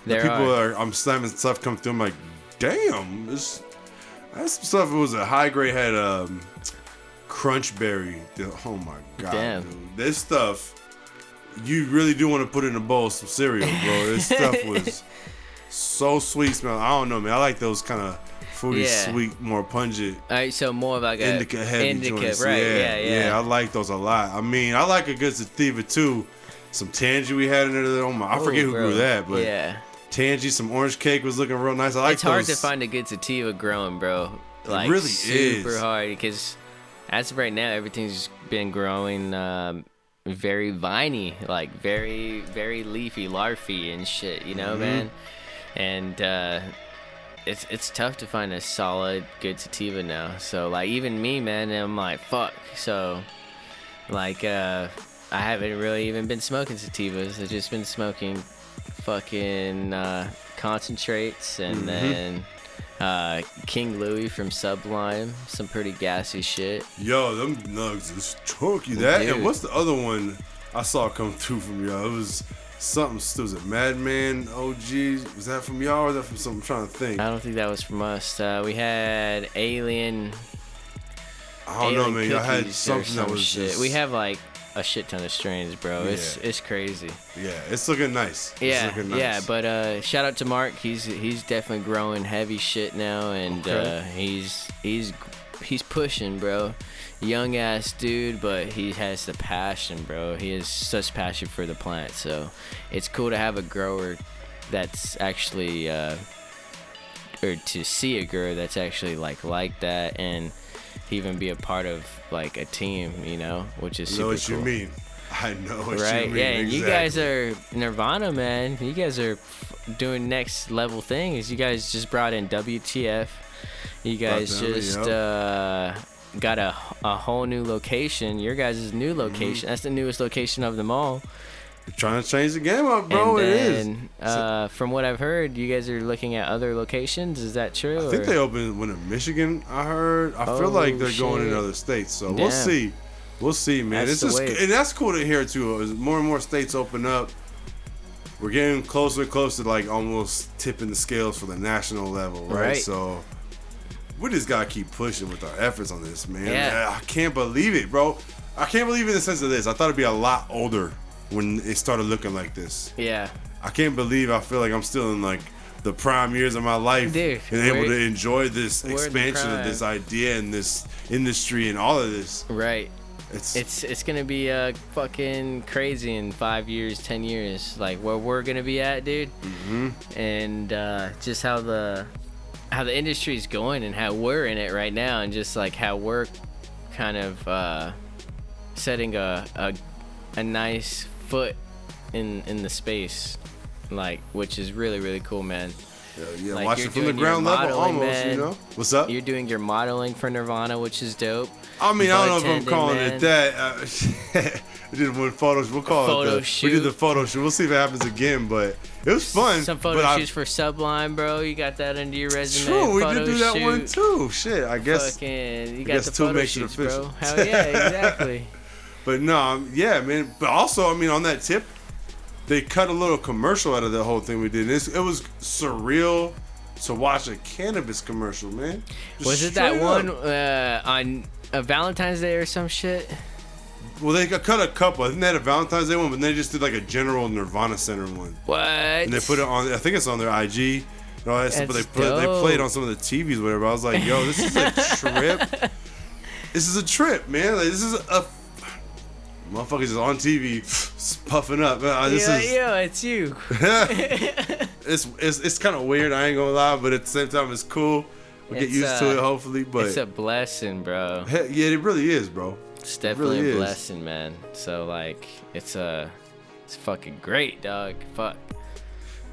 The
There
people
are.
are. I'm slamming stuff come through. I'm like, damn, this that's some stuff. It was a high grade had um, crunch berry. Oh my god,
Damn.
dude. this stuff. You really do want to put in a bowl of some cereal, bro. This stuff was so sweet smell. I don't know, man. I like those kind of fruity,
Yeah.
sweet, more pungent
All right, so more of like a
indica heavy
indica,
joints.
right? Yeah, yeah.
I like those a lot. I mean, I like a good sativa too. Some tangy we had in there. Oh my, I
Ooh,
forget who
bro.
grew that, but
yeah,
tangy, some orange cake was looking real nice. I like
it's hard
those.
to find a good sativa growing, bro. Like
really
super
is.
hard because as of right now, everything's been growing um, very viney, like very very leafy, larfy and shit. You know,
Mm-hmm.
man. And uh, it's it's tough to find a solid good sativa now. So like even me, man, I'm like fuck. So like uh, I haven't really even been smoking sativas. I've just been smoking fucking uh, concentrates and
Mm-hmm.
then uh, King Louis from Sublime, some pretty gassy shit.
Yo, them nugs is chunky. That
Dude.
and what's the other one I saw come through from y'all? It was something. It Was it Madman OG? Was that from y'all or was that from something? I'm trying to think.
I don't think that was from us. Uh, we had Alien.
I don't know, man. Y'all had something that
some
was
shit.
just,
We have like a shit ton of strains, bro. It's
Yeah.
it's crazy.
Yeah, it's looking nice. It's
Yeah,
looking nice.
yeah. But uh, shout out to Mark. He's he's definitely growing heavy shit now, and
Okay.
uh, he's he's he's pushing, bro. Young ass dude, but he has the passion, bro. He has such passion for the plant. So it's cool to have a grower that's actually, uh, or to see a grower that's actually like like that, and even be a part of like a team, you know, which is super
know what
cool.
you mean. I know what
Right,
you mean.
yeah, and you guys are Nirvana, man. You guys are doing next level things. You guys just brought in WTF. You guys
Definitely,
just
yep.
uh, got a, a whole new location. Your guys' new
Mm-hmm.
location. That's the newest location of them all.
You're trying to change the game up, bro.
and
it is.
uh, from what I've heard, you guys are looking at other locations. Is that true?
I think
or-
they opened one in Michigan. I heard. I feel
Oh,
like they're going in other states, so
Damn.
we'll see. We'll see, man.
That's
it's just
wave.
and that's cool to hear too. As more and more states open up, we're getting closer and closer to like almost tipping the scales for the national level, right?
Right.
So we just gotta keep pushing with our efforts on this, man.
Yeah.
I can't believe it, bro. I can't believe it in the sense of this. I thought it'd be a lot older when it started looking like this.
Yeah.
I can't believe I feel like I'm still in like the prime years of my life
Dude,
and able to enjoy this
we're in the
expansion of this idea and this industry and all of this.
Right.
It's,
It's it's gonna be uh fucking crazy in five years, ten years, like where we're gonna be at, dude.
Mhm.
And uh, just how the how the industry is going and how we're in it right now, and just like how we're kind of uh, setting a, a a nice foot in in the space, like which is really really cool, man.
yeah, yeah,
like
watch
you're
it from the ground level
modeling,
almost, you know. What's up?
You're doing your modeling for Nirvana, which is dope.
I mean, I don't know if I'm calling
man.
it that. Uh, We did one photo. We'll call
Photo
it. The, We did the photo shoot. We'll see if it happens again, but it was fun.
Some photo
but I-
shoots for Sublime, bro. You got that under your resume.
True, we did do that one too. Shit, I guess.
Fucking, you got
guess
the
two makes it
shoots, bro.
official.
Hell yeah, exactly.
But no, yeah, man. But also, I mean, on that tip, they cut a little commercial out of the whole thing we did. It's, it was surreal to watch a cannabis commercial, man. Just
Was it that
straight
one uh, on a Valentine's Day or some shit?
Well, they cut a couple. I think they had a Valentine's Day one, but they just did like a general Nirvana Center one,
What?
and they put it on. I think it's on their IG. And all that stuff, but they put they played on some of the TVs, or whatever. I was like, yo, this is a trip. This is a trip, man. Like, this is a motherfuckers is on TV puffing up. Uh, this
yeah,
is
yeah, it's you.
it's it's, it's kind of weird. I ain't gonna lie, but at the same time, it's cool. We get used
uh,
to it, hopefully. But
it's a blessing, bro.
Heck, yeah, it really is, bro.
It's definitely
really
a
is.
blessing, man. So like, it's uh, it's fucking great, dog. Fuck.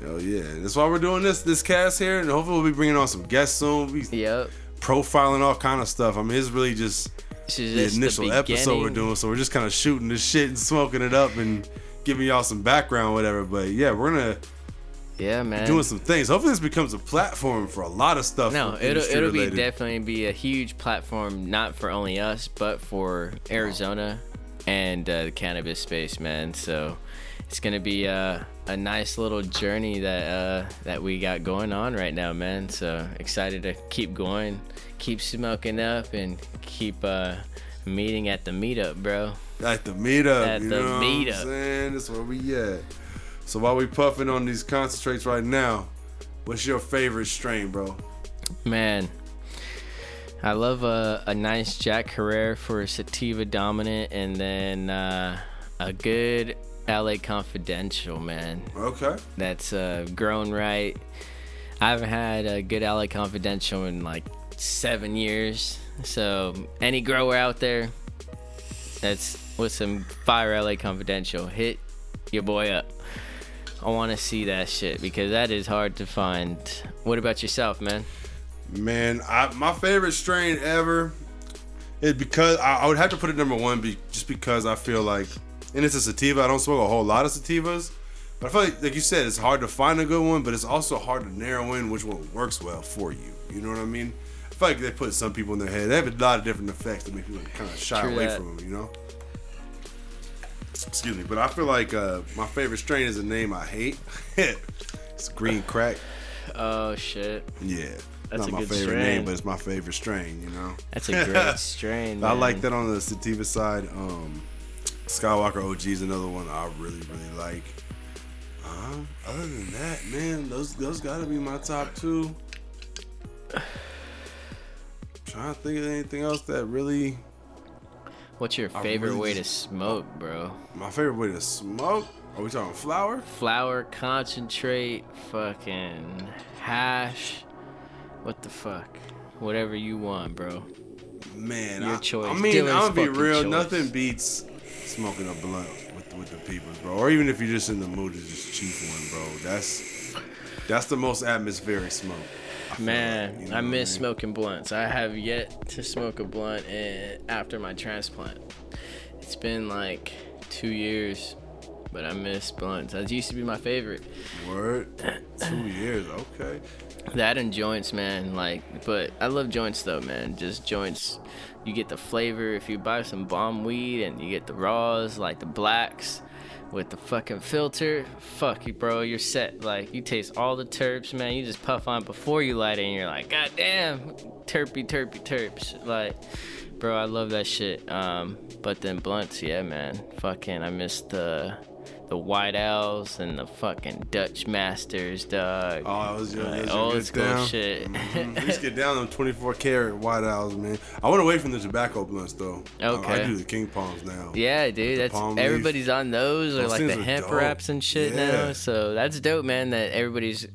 Hell yeah, that's why we're doing this this cast here, and hopefully we'll be bringing on some guests soon. We'll be
Yep.
profiling all kind of stuff. I mean, it's really just
is
the initial
the
episode we're doing, so we're just kind of shooting this shit and smoking it up and giving y'all some background, whatever. But yeah, we're gonna
Yeah, man.
doing some things. Hopefully, this becomes a platform for a lot of stuff.
No, it'll it'll be definitely be a huge platform, not for only us, but for Arizona and uh, the cannabis space, man. So it's gonna be uh, a nice little journey that uh, that we got going on right now, man. So excited to keep going, keep smoking up, and keep uh, meeting at the meetup, bro.
At the meetup.
At
you
the
know
meetup.
Saying? That's where we at. So while we puffing on these concentrates right now, what's your favorite strain, bro?
Man, I love a, a nice Jack Herer for a sativa dominant, and then uh, a good LA Confidential, man.
Okay.
That's uh, grown right. I haven't had a good LA Confidential in like seven years. So any grower out there that's with some fire LA Confidential, hit your boy up. I want to see that shit because that is hard to find. What about yourself, man?
Man, I, my favorite strain ever is because I, I would have to put it number one, be, just because I feel like, and it's a sativa. I don't smoke a whole lot of sativas, but I feel like, like you said, it's hard to find a good one, but it's also hard to narrow in which one works well for you. You know what I mean? I feel like they put some people in their head. They have a lot of different effects that make people kind of shy
True
away
that.
from them. You know. Excuse me, but I feel like uh, my favorite strain is a name I hate. it's green crack.
Oh shit,
Yeah.
That's
Not
a
my
good
favorite
strain.
name, but it's my favorite strain, you know?
that's a great strain.
I like that on the sativa side. Um, Skywalker OG is another one I really, really like. Uh, other than that, man, those those gotta be my top two. Trying to think of anything else that really
What's your favorite
really
way to smoke, bro?
my favorite way to smoke. Are we talking flower?
Flour, concentrate, fucking hash. What the fuck? Whatever you want, bro.
Man,
Your
I,
choice.
I mean,
Dylan's
I'm gonna be real.
choice.
Nothing beats smoking a blunt with with the peoples, bro. Or even if you're just in the mood to just chief one, bro. That's that's the most atmospheric smoke. I
Man,
like, you know
I miss
mean?
smoking blunts. I have yet to smoke a blunt eh, after my transplant. It's been like two years, but I miss blunts. That used to be my favorite.
Word. Two years, okay.
That and joints, man. Like, but I love joints though, man. Just joints. You get the flavor if you buy some bomb weed, and you get the raws, like the blacks, with the fucking filter. Fuck you, bro. You're set. Like, you taste all the terps, man. You just puff on before you light it, and you're like, God damn, terpy, terpy, terps. Like, bro, I love that shit. Um, but then blunts, yeah, man. Fucking, I miss the. The white owls and the fucking Dutch masters, dog.
Oh, those are,
Like,
those are
old
good
school
down.
shit.
Mhm. We used to get down them 24 karat white owls, man. I went away from the tobacco blunts though. I- I, do the king palms now.
Yeah, dude, that's
palm leaf.
everybody's on those or
Those
like the hemp
dope.
wraps and shit
Yeah.
now. So that's dope, man. That everybody's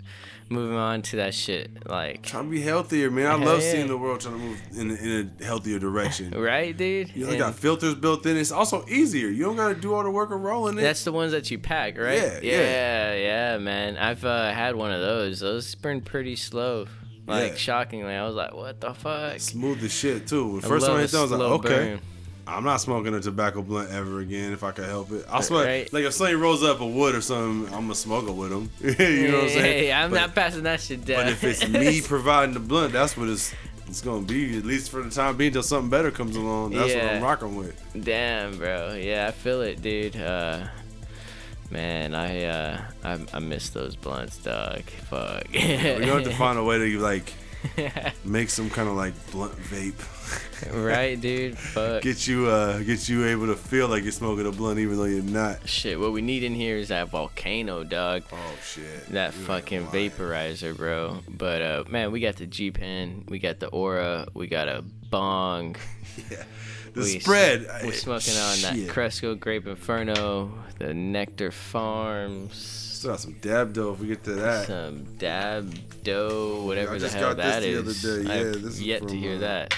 moving on to that shit. Like,
Trying to be healthier, man. I love
yeah.
seeing the world trying to move in, a- in a healthier direction.
right, dude?
You only got filters built in. It's also easier. You don't got to do all the work of rolling it.
that's the ones that you pack, right?
Yeah, yeah.
yeah, yeah, man. I've uh, had one of those. Those burn pretty slow. Like
Yeah.
shockingly, I was like, "What the fuck?"
smooth as shit too. The first time I hit that, I was like, okay.
burn.
I'm not smoking a tobacco blunt ever again if I could help it. I'll smoke
Right.
like if somebody rolls up a wood or something, I'm gonna smoke it with them. you know what I'm saying?
Hey, I'm
But-
not passing that shit down.
But if it's me providing the blunt, that's what it's it's gonna be. At least for the time being, till something better comes along. That's what I'm rocking with.
Damn, bro. Yeah, I feel it, dude. Uh, man, I uh, I, I miss those blunts, dog. Fuck.
we gonna have to find a way to like make some kind of like blunt vape.
right, dude. Fuck.
Get you uh get you able to feel like you're smoking a blunt even though you're not.
Shit, what we need in here is that volcano, dog.
Oh shit.
That
You
fucking vaporizer, bro. But uh, man, we got the G Pen, we got the Oura, we got a bong. yeah.
The
we,
spread.
We're
I-
smoking on that. Cresco Grape Inferno, the Nectar Farms.
Still got some dab dough if we get to that.
some dab dough, whatever
I
the
just
hell
got this the other day. Yeah,
I've
this is
yet to
from,
hear
uh,
that.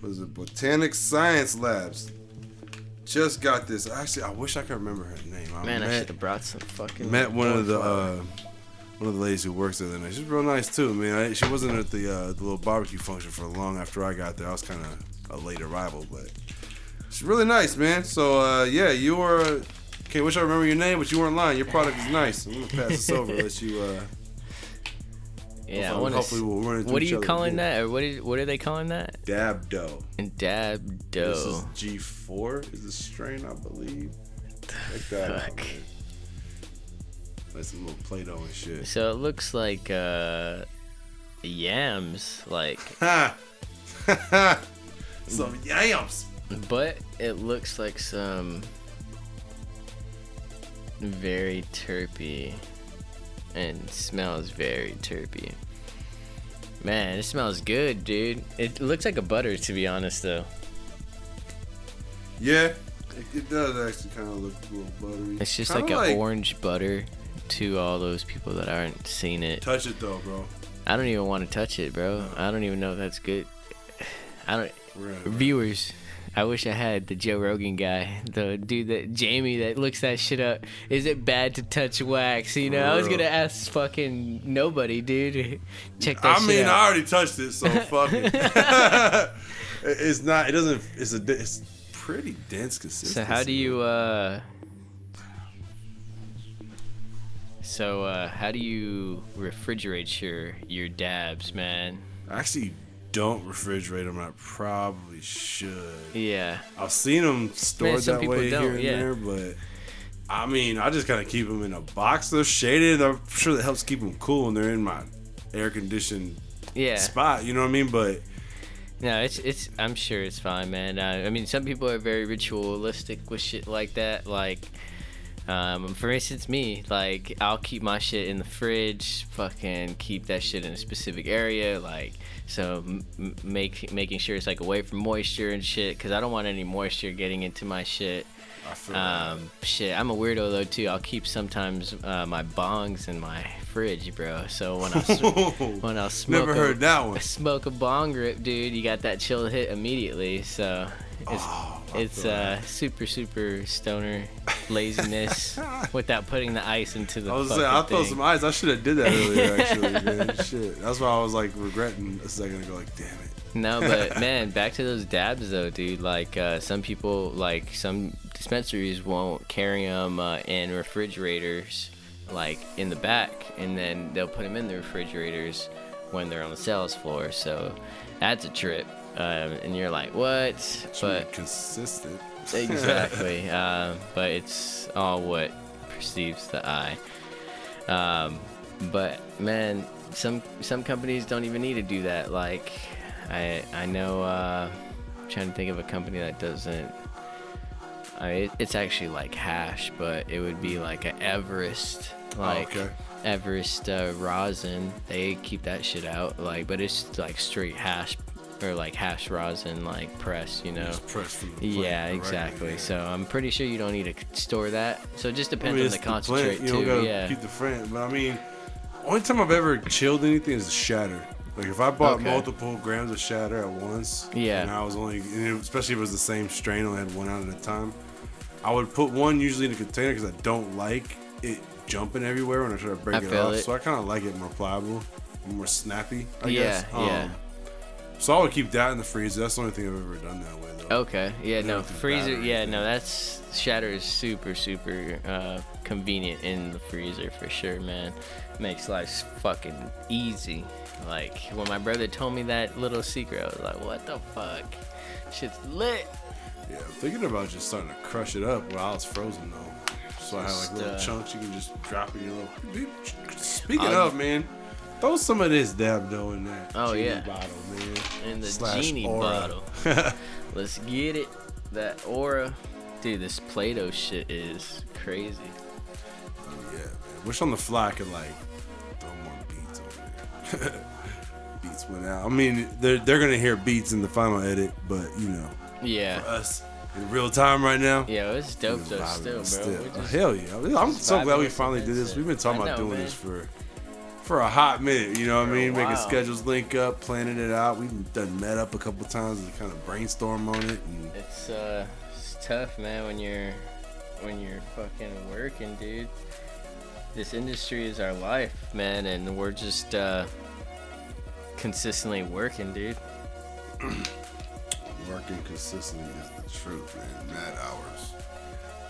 Was it Botanic Science Labs? Just got this. Actually, I wish I could remember her name. I
Man, I
met,
should have brought some fucking.
met one of the uh, one of the ladies who works there. night. She's real nice too. Man, I, she wasn't at the uh, the little barbecue function for long after I got there. I was kind of a late arrival, but she's really nice, man. So uh, yeah, you were. Okay, wish I remember your name, but you weren't lying. Your product is nice. I'm gonna pass this over. Let you. Uh,
yeah, I
hopefully- we'll run into
What are you calling
again.
that, or what is what are they calling that?
dab dough.
Dab
This is. G4 is the strain, I believe. Check that out,
Fuck.
man. Like some little Play-Doh and shit.
So it looks like uh, yams, like,
Ha! Ha! some yams.
but it looks like some very terpy, and smells very terpy. Man, it smells good, dude. It looks like a butter, to be honest, though.
Yeah, it, does actually kind of look a little buttery.
It's just
Kinda
like an orange butter to all those people that aren't seen it.
Touch it though, bro.
I don't even want to touch it, bro. I don't even know if that's good. I don't.
We're
Viewers, I wish I had the Joe Rogan guy, the dude that Jamie that looks that shit up. Is it bad to touch wax? You know, I was gonna ask fucking nobody, dude. Check that
I
shit
mean,
out.
I mean, I already touched it, so fuck it. It- it's not. It doesn't. It's a. It's pretty dense consistency.
So how do you uh So uh how do you refrigerate your your dabs, man?
I actually don't refrigerate them. I probably should.
Yeah.
I've seen them stored
some
that way here and
yeah.
there, but I mean, I just kind of keep them in a box. They're shaded. I'm sure that helps keep them cool, and they're in my air conditioned
Yeah.
spot. You know what I mean? But
No, it's it's. I'm sure it's fine, man. Uh, I mean, some people are very ritualistic with shit like that. Like, um, for instance, me, like, I'll keep my shit in the fridge. Fucking keep that shit in a specific area. Like, so m- make making sure it's like away from moisture and shit, because I don't want any moisture getting into my shit.
I
Um, shit, I'm a weirdo though too. I'll keep sometimes uh, my bongs in my fridge, bro. So when I sm- when I'll smoke
never
a-
heard that one.
smoke a bong rip, dude, you got that chill hit immediately. So it's
Oh, I
it's uh super super stoner laziness without putting the ice into the
I was
fucking
saying, I throw
thing.
some ice. I should have did that earlier, actually. man. Shit, that's why I was like regretting a second ago. Like, damn it.
No, but man, back to those dabs though, dude. Like uh, some people, like some dispensaries won't carry them uh, in refrigerators, like in the back, and then they'll put them in the refrigerators when they're on the sales floor. So that's a trip. Um, and you're like, what? But
consistent.
exactly. uh, but it's all what perceives the eye. Um, but man, some some companies don't even need to do that. Like, I I know. Uh, I'm trying to think of a company that doesn't. I it, it's actually like hash, but it would be like a Everest, like
okay.
Everest uh, rosin. They keep that shit out, like, but it's like straight hash or like hash rosin, like press, you know.
Just press from the plant
Yeah, exactly.
yeah.
So I'm pretty sure you don't need to store that. So it just
I
depends
mean,
on the
the plant.
concentrate
You
too. Yeah.
keep the frame. But I mean, only time I've ever chilled anything is shatter. Like if I bought
Okay.
multiple grams of shatter at once,
Yeah.
and I was only, especially if it was the same strain, I only had one out at a time. I would put one usually in a container because I don't like it jumping everywhere when I try to break
I
it off.
it.
So I kind of like it more pliable, more snappy. I
Yeah,
guess.
yeah.
Um, So I would keep that in the freezer. That's the only thing I've ever done that way, though.
Okay. Yeah. No freezer. Yeah. No, that's shatter is super super uh, convenient in the freezer for sure, man. Makes life fucking easy. Like when my brother told me that little secret, I was like, what the fuck? Shit's lit.
Yeah, I'm thinking about just starting to crush it up while it's frozen, though. So I have like little
uh,
chunks you can just drop in your little. Speaking
I'll-
of, man, throw some of this dab dough in that.
Oh,
genie
yeah.
bottle, man.
In the
Slash
genie
aura.
bottle. Let's get it. That aura. Dude, this Play Doh shit is crazy.
Yeah, man. Wish on the fly I could like throw more beats over there. beats went out. I mean, they're they're gonna hear beats in the final edit, but you know,
Yeah.
us in real time right now.
Yeah, it's dope though, still, bro.
Oh,
just-
hell yeah! I'm so glad we finally did this. We've been talking
I
about doing
man.
this for for a hot minute. You know what I mean? Making schedules link up, planning it out. We've done met up a couple times and kind of brainstorm on it. And
It's uh, it's tough, man, when you're when you're fucking working, dude. This industry is our life, man, and we're just uh consistently working, dude.
working consistently is the truth, man. Mad hours,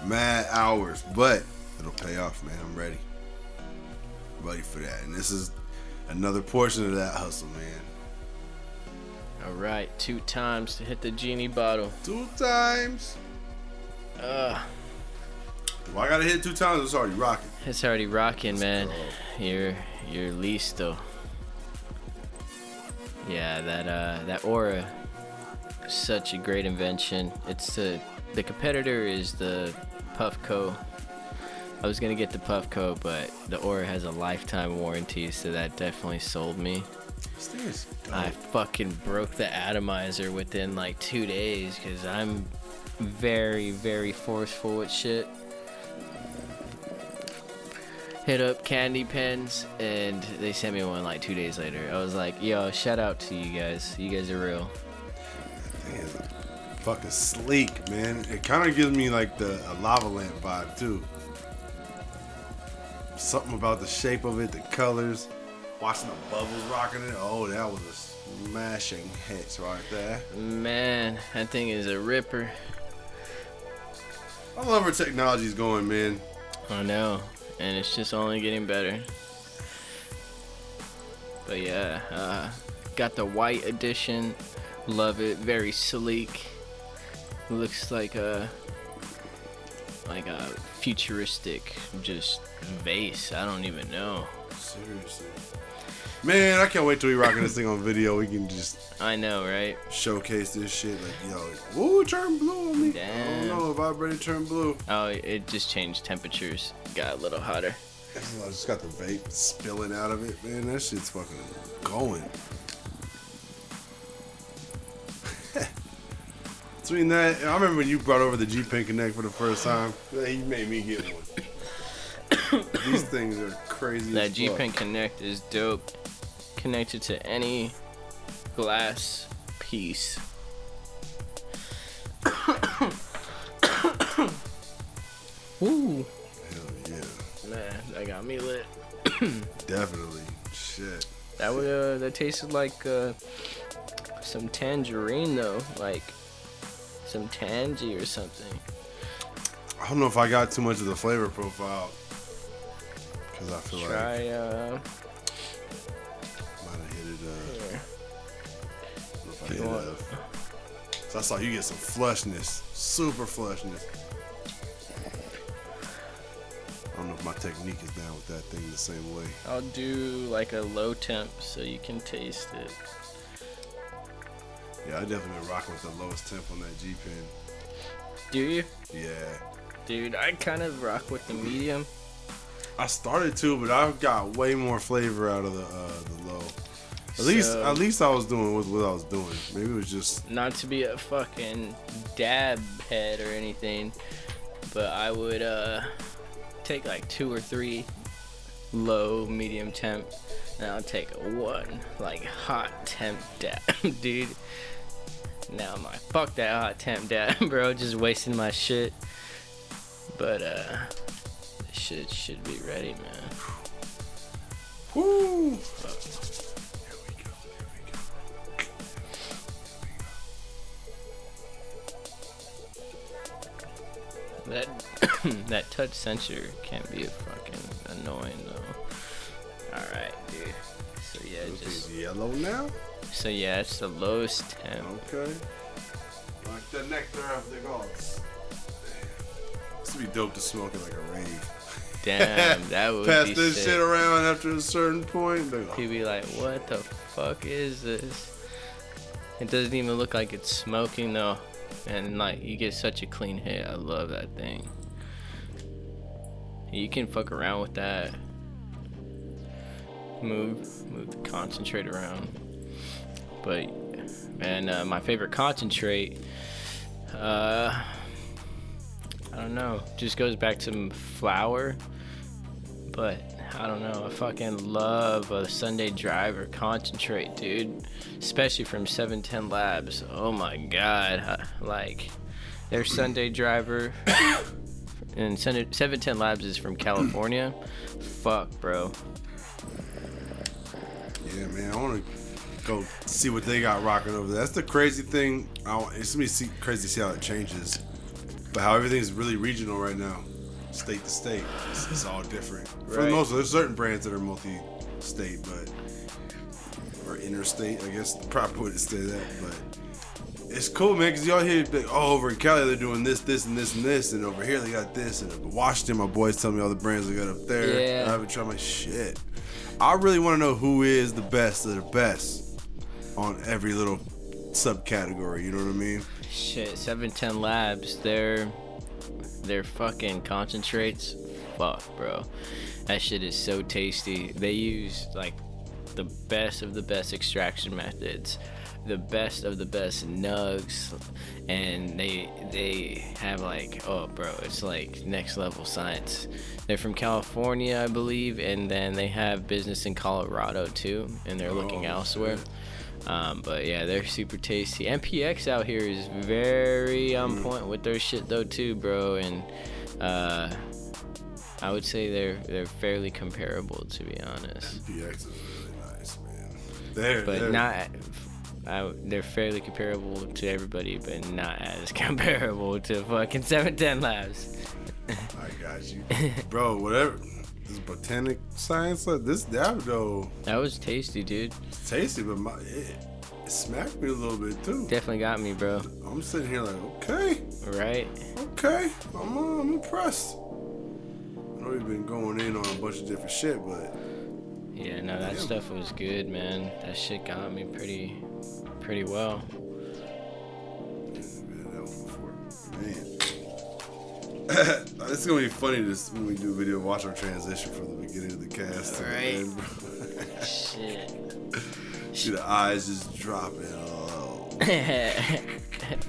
mad hours, but it'll pay off, man. I'm ready, ready for that. And this is another portion of that hustle, man.
All right, two times to hit the genie bottle.
Two times.
Uh,
Well, I gotta hit two times. It's already rocking.
it's already rocking, man.
go.
You're you're listo. Yeah, that uh that aura such a great invention. It's the the competitor is the Puffco. I was gonna get the Puffco, but the Oura has a lifetime warranty, so that definitely sold me.
This thing is dope.
I fucking broke the atomizer within like two days because I'm very, very forceful with shit. Hit up KandyPens and they sent me one like two days later. I was like, yo, shout out to you guys. You guys are real.
thing is fucking sleek, man. It kind of gives me like the a lava lamp vibe too. Something about the shape of it, the colors, watching the bubbles rocking it. Oh, that was a smashing hit right there.
Man, that thing is a ripper.
I love where technology's going, man.
I know, and it's just only getting better. But yeah, uh, got the white edition. Love it. Very sleek. Looks like a like a futuristic just vase. I don't even know.
Seriously. Man, I can't wait till we rocking this thing on video. We can just
I know, right?
showcase this shit. Like, yo, ooh, it turned blue on me. I
Damn.
don't know I already turned blue.
Oh, it just changed temperatures. Got a little hotter.
I just got the vape spilling out of it, man. That shit's fucking going. Between that, I remember when you brought over the G Pen Connect for the first time. Yeah, He made me get one. These things are crazy.
That G
fuck.
Pen Connect is dope. Connected to any glass piece. Ooh.
Hell yeah,
Man, that got me lit.
definitely. Shit.
That would uh, that tasted like uh, some tangerine though, like some tangy or something.
I don't know if I got too much of the flavor profile. Cause I feel like
Try uh,
might have hit it. Uh,
here.
if I hit
want.
it, so I saw you get some flushness, super flushness. I don't know if my technique is down with that thing the same way.
I'll do like a low temp so you can taste it.
Yeah, I definitely been rocking with the lowest temp on that G Pen.
Do you?
Yeah,
Dude, I kind of rock with the medium.
I started to, but I've got way more flavor out of the uh, the low. At least,
So-
at least I was doing what, what I was doing. Maybe it was just
Not to be a fucking dab head or anything, but I would uh take like two or three low, medium temp, now I'll take one like hot temp dab, dude. Now I'm like, fuck that hot temp dab, bro. Just wasting my shit. But uh, shit should be ready, man.
Woo! That that
touch sensor can be a fucking annoying though. All right, dude. So yeah,
It's
just
yellow now.
so yeah, it's the lowest temp.
Okay. Like the nectar of the gods. This would be dope to smoke it like a rave.
Damn, that would be dope.
Pass this
sick.
shit around after a certain point. They're like,
He'd be like, "What the fuck is this?" It doesn't even look like it's smoking though, and like you get such a clean hit. I love that thing. You can fuck around with that. Move, move the concentrate around. But man, uh, my favorite concentrate. Uh, I don't know. Just goes back to flower. But I don't know. I fucking love a Sunday driver concentrate, dude. Especially from 710 Labs. Oh my god. I- Like, their Sunday driver. And Sunday- 710 Labs is from California. Fuck, bro.
Yeah, man, I want to go see what they got rocking over there. That's the crazy thing. I want, it's gonna be see, crazy to see how it changes, but how everything's really regional right now, state to state. It's, it's all different. For the
Right.
most, there's certain brands that are multi-state, but or interstate, I guess the proper way to say that. But it's cool, man, because y'all hear like, oh, over in Cali they're doing this, this, and this, and this, and over here they got this, and Washington, my boys tell me all the brands they got up there.
Yeah.
I've been trying, my shit. I really want to know who is the best of the best on every little subcategory. You know what I mean?
Shit, 710 Labs, their their fucking concentrates, fuck, bro. That shit is so tasty. They use like the best of the best extraction methods, the best of the best nugs, and they they have like oh, bro, it's like next level science. They're from California, I believe, and then they have business in Colorado too, and they're looking
Oh,
elsewhere. Um, but yeah, they're super tasty. MPX out here is very on
Mm.
point with their shit though too, bro. And uh, I would say they're they're fairly comparable to be honest,
PX is really nice, man. They're,
but
they're,
not. I, they're fairly comparable to everybody, but not as comparable to fucking 710 Labs.
I got you, bro. Whatever. This botanic science, like this, though,
That was tasty, dude.
it's tasty, but my it, it smacked me a little bit too.
Definitely got me, bro.
I'm sitting here like, okay,
Right?
okay, I'm uh, I'm impressed. I know you've been going in on a bunch of different shit, but
Yeah, no, that stuff was good, man. That shit got me pretty, pretty well.
Yeah, that. Man. it's gonna be funny this when we do a video watch our transition from the beginning of the cast to
Right.
the end.
Shit.
See the eyes just dropping. Oh.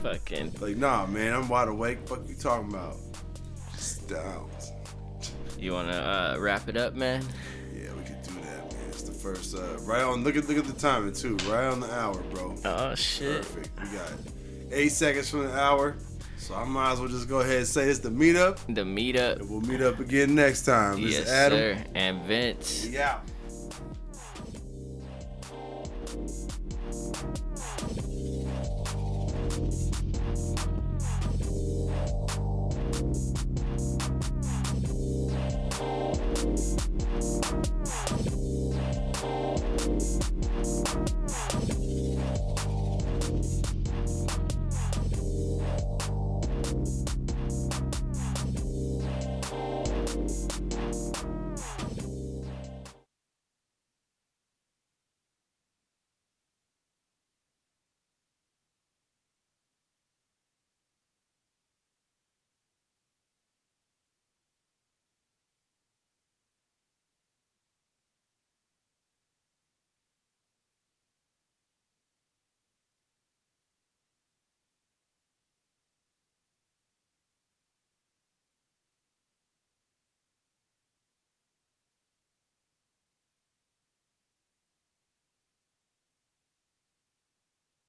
Fucking.
Like, nah, man, I'm wide awake. Fuck you talking about? Just down.
You wanna uh, wrap it up, man?
First, uh, right on. Look at look at the timing too. Right on the hour, bro.
Oh shit.
Perfect. We got eight seconds from the hour, so I might as well just go ahead and say it's the meetup,
The meetup.
and we'll meet up again next time. This
Yes,
is Adam.
sir. And Vince.
Out.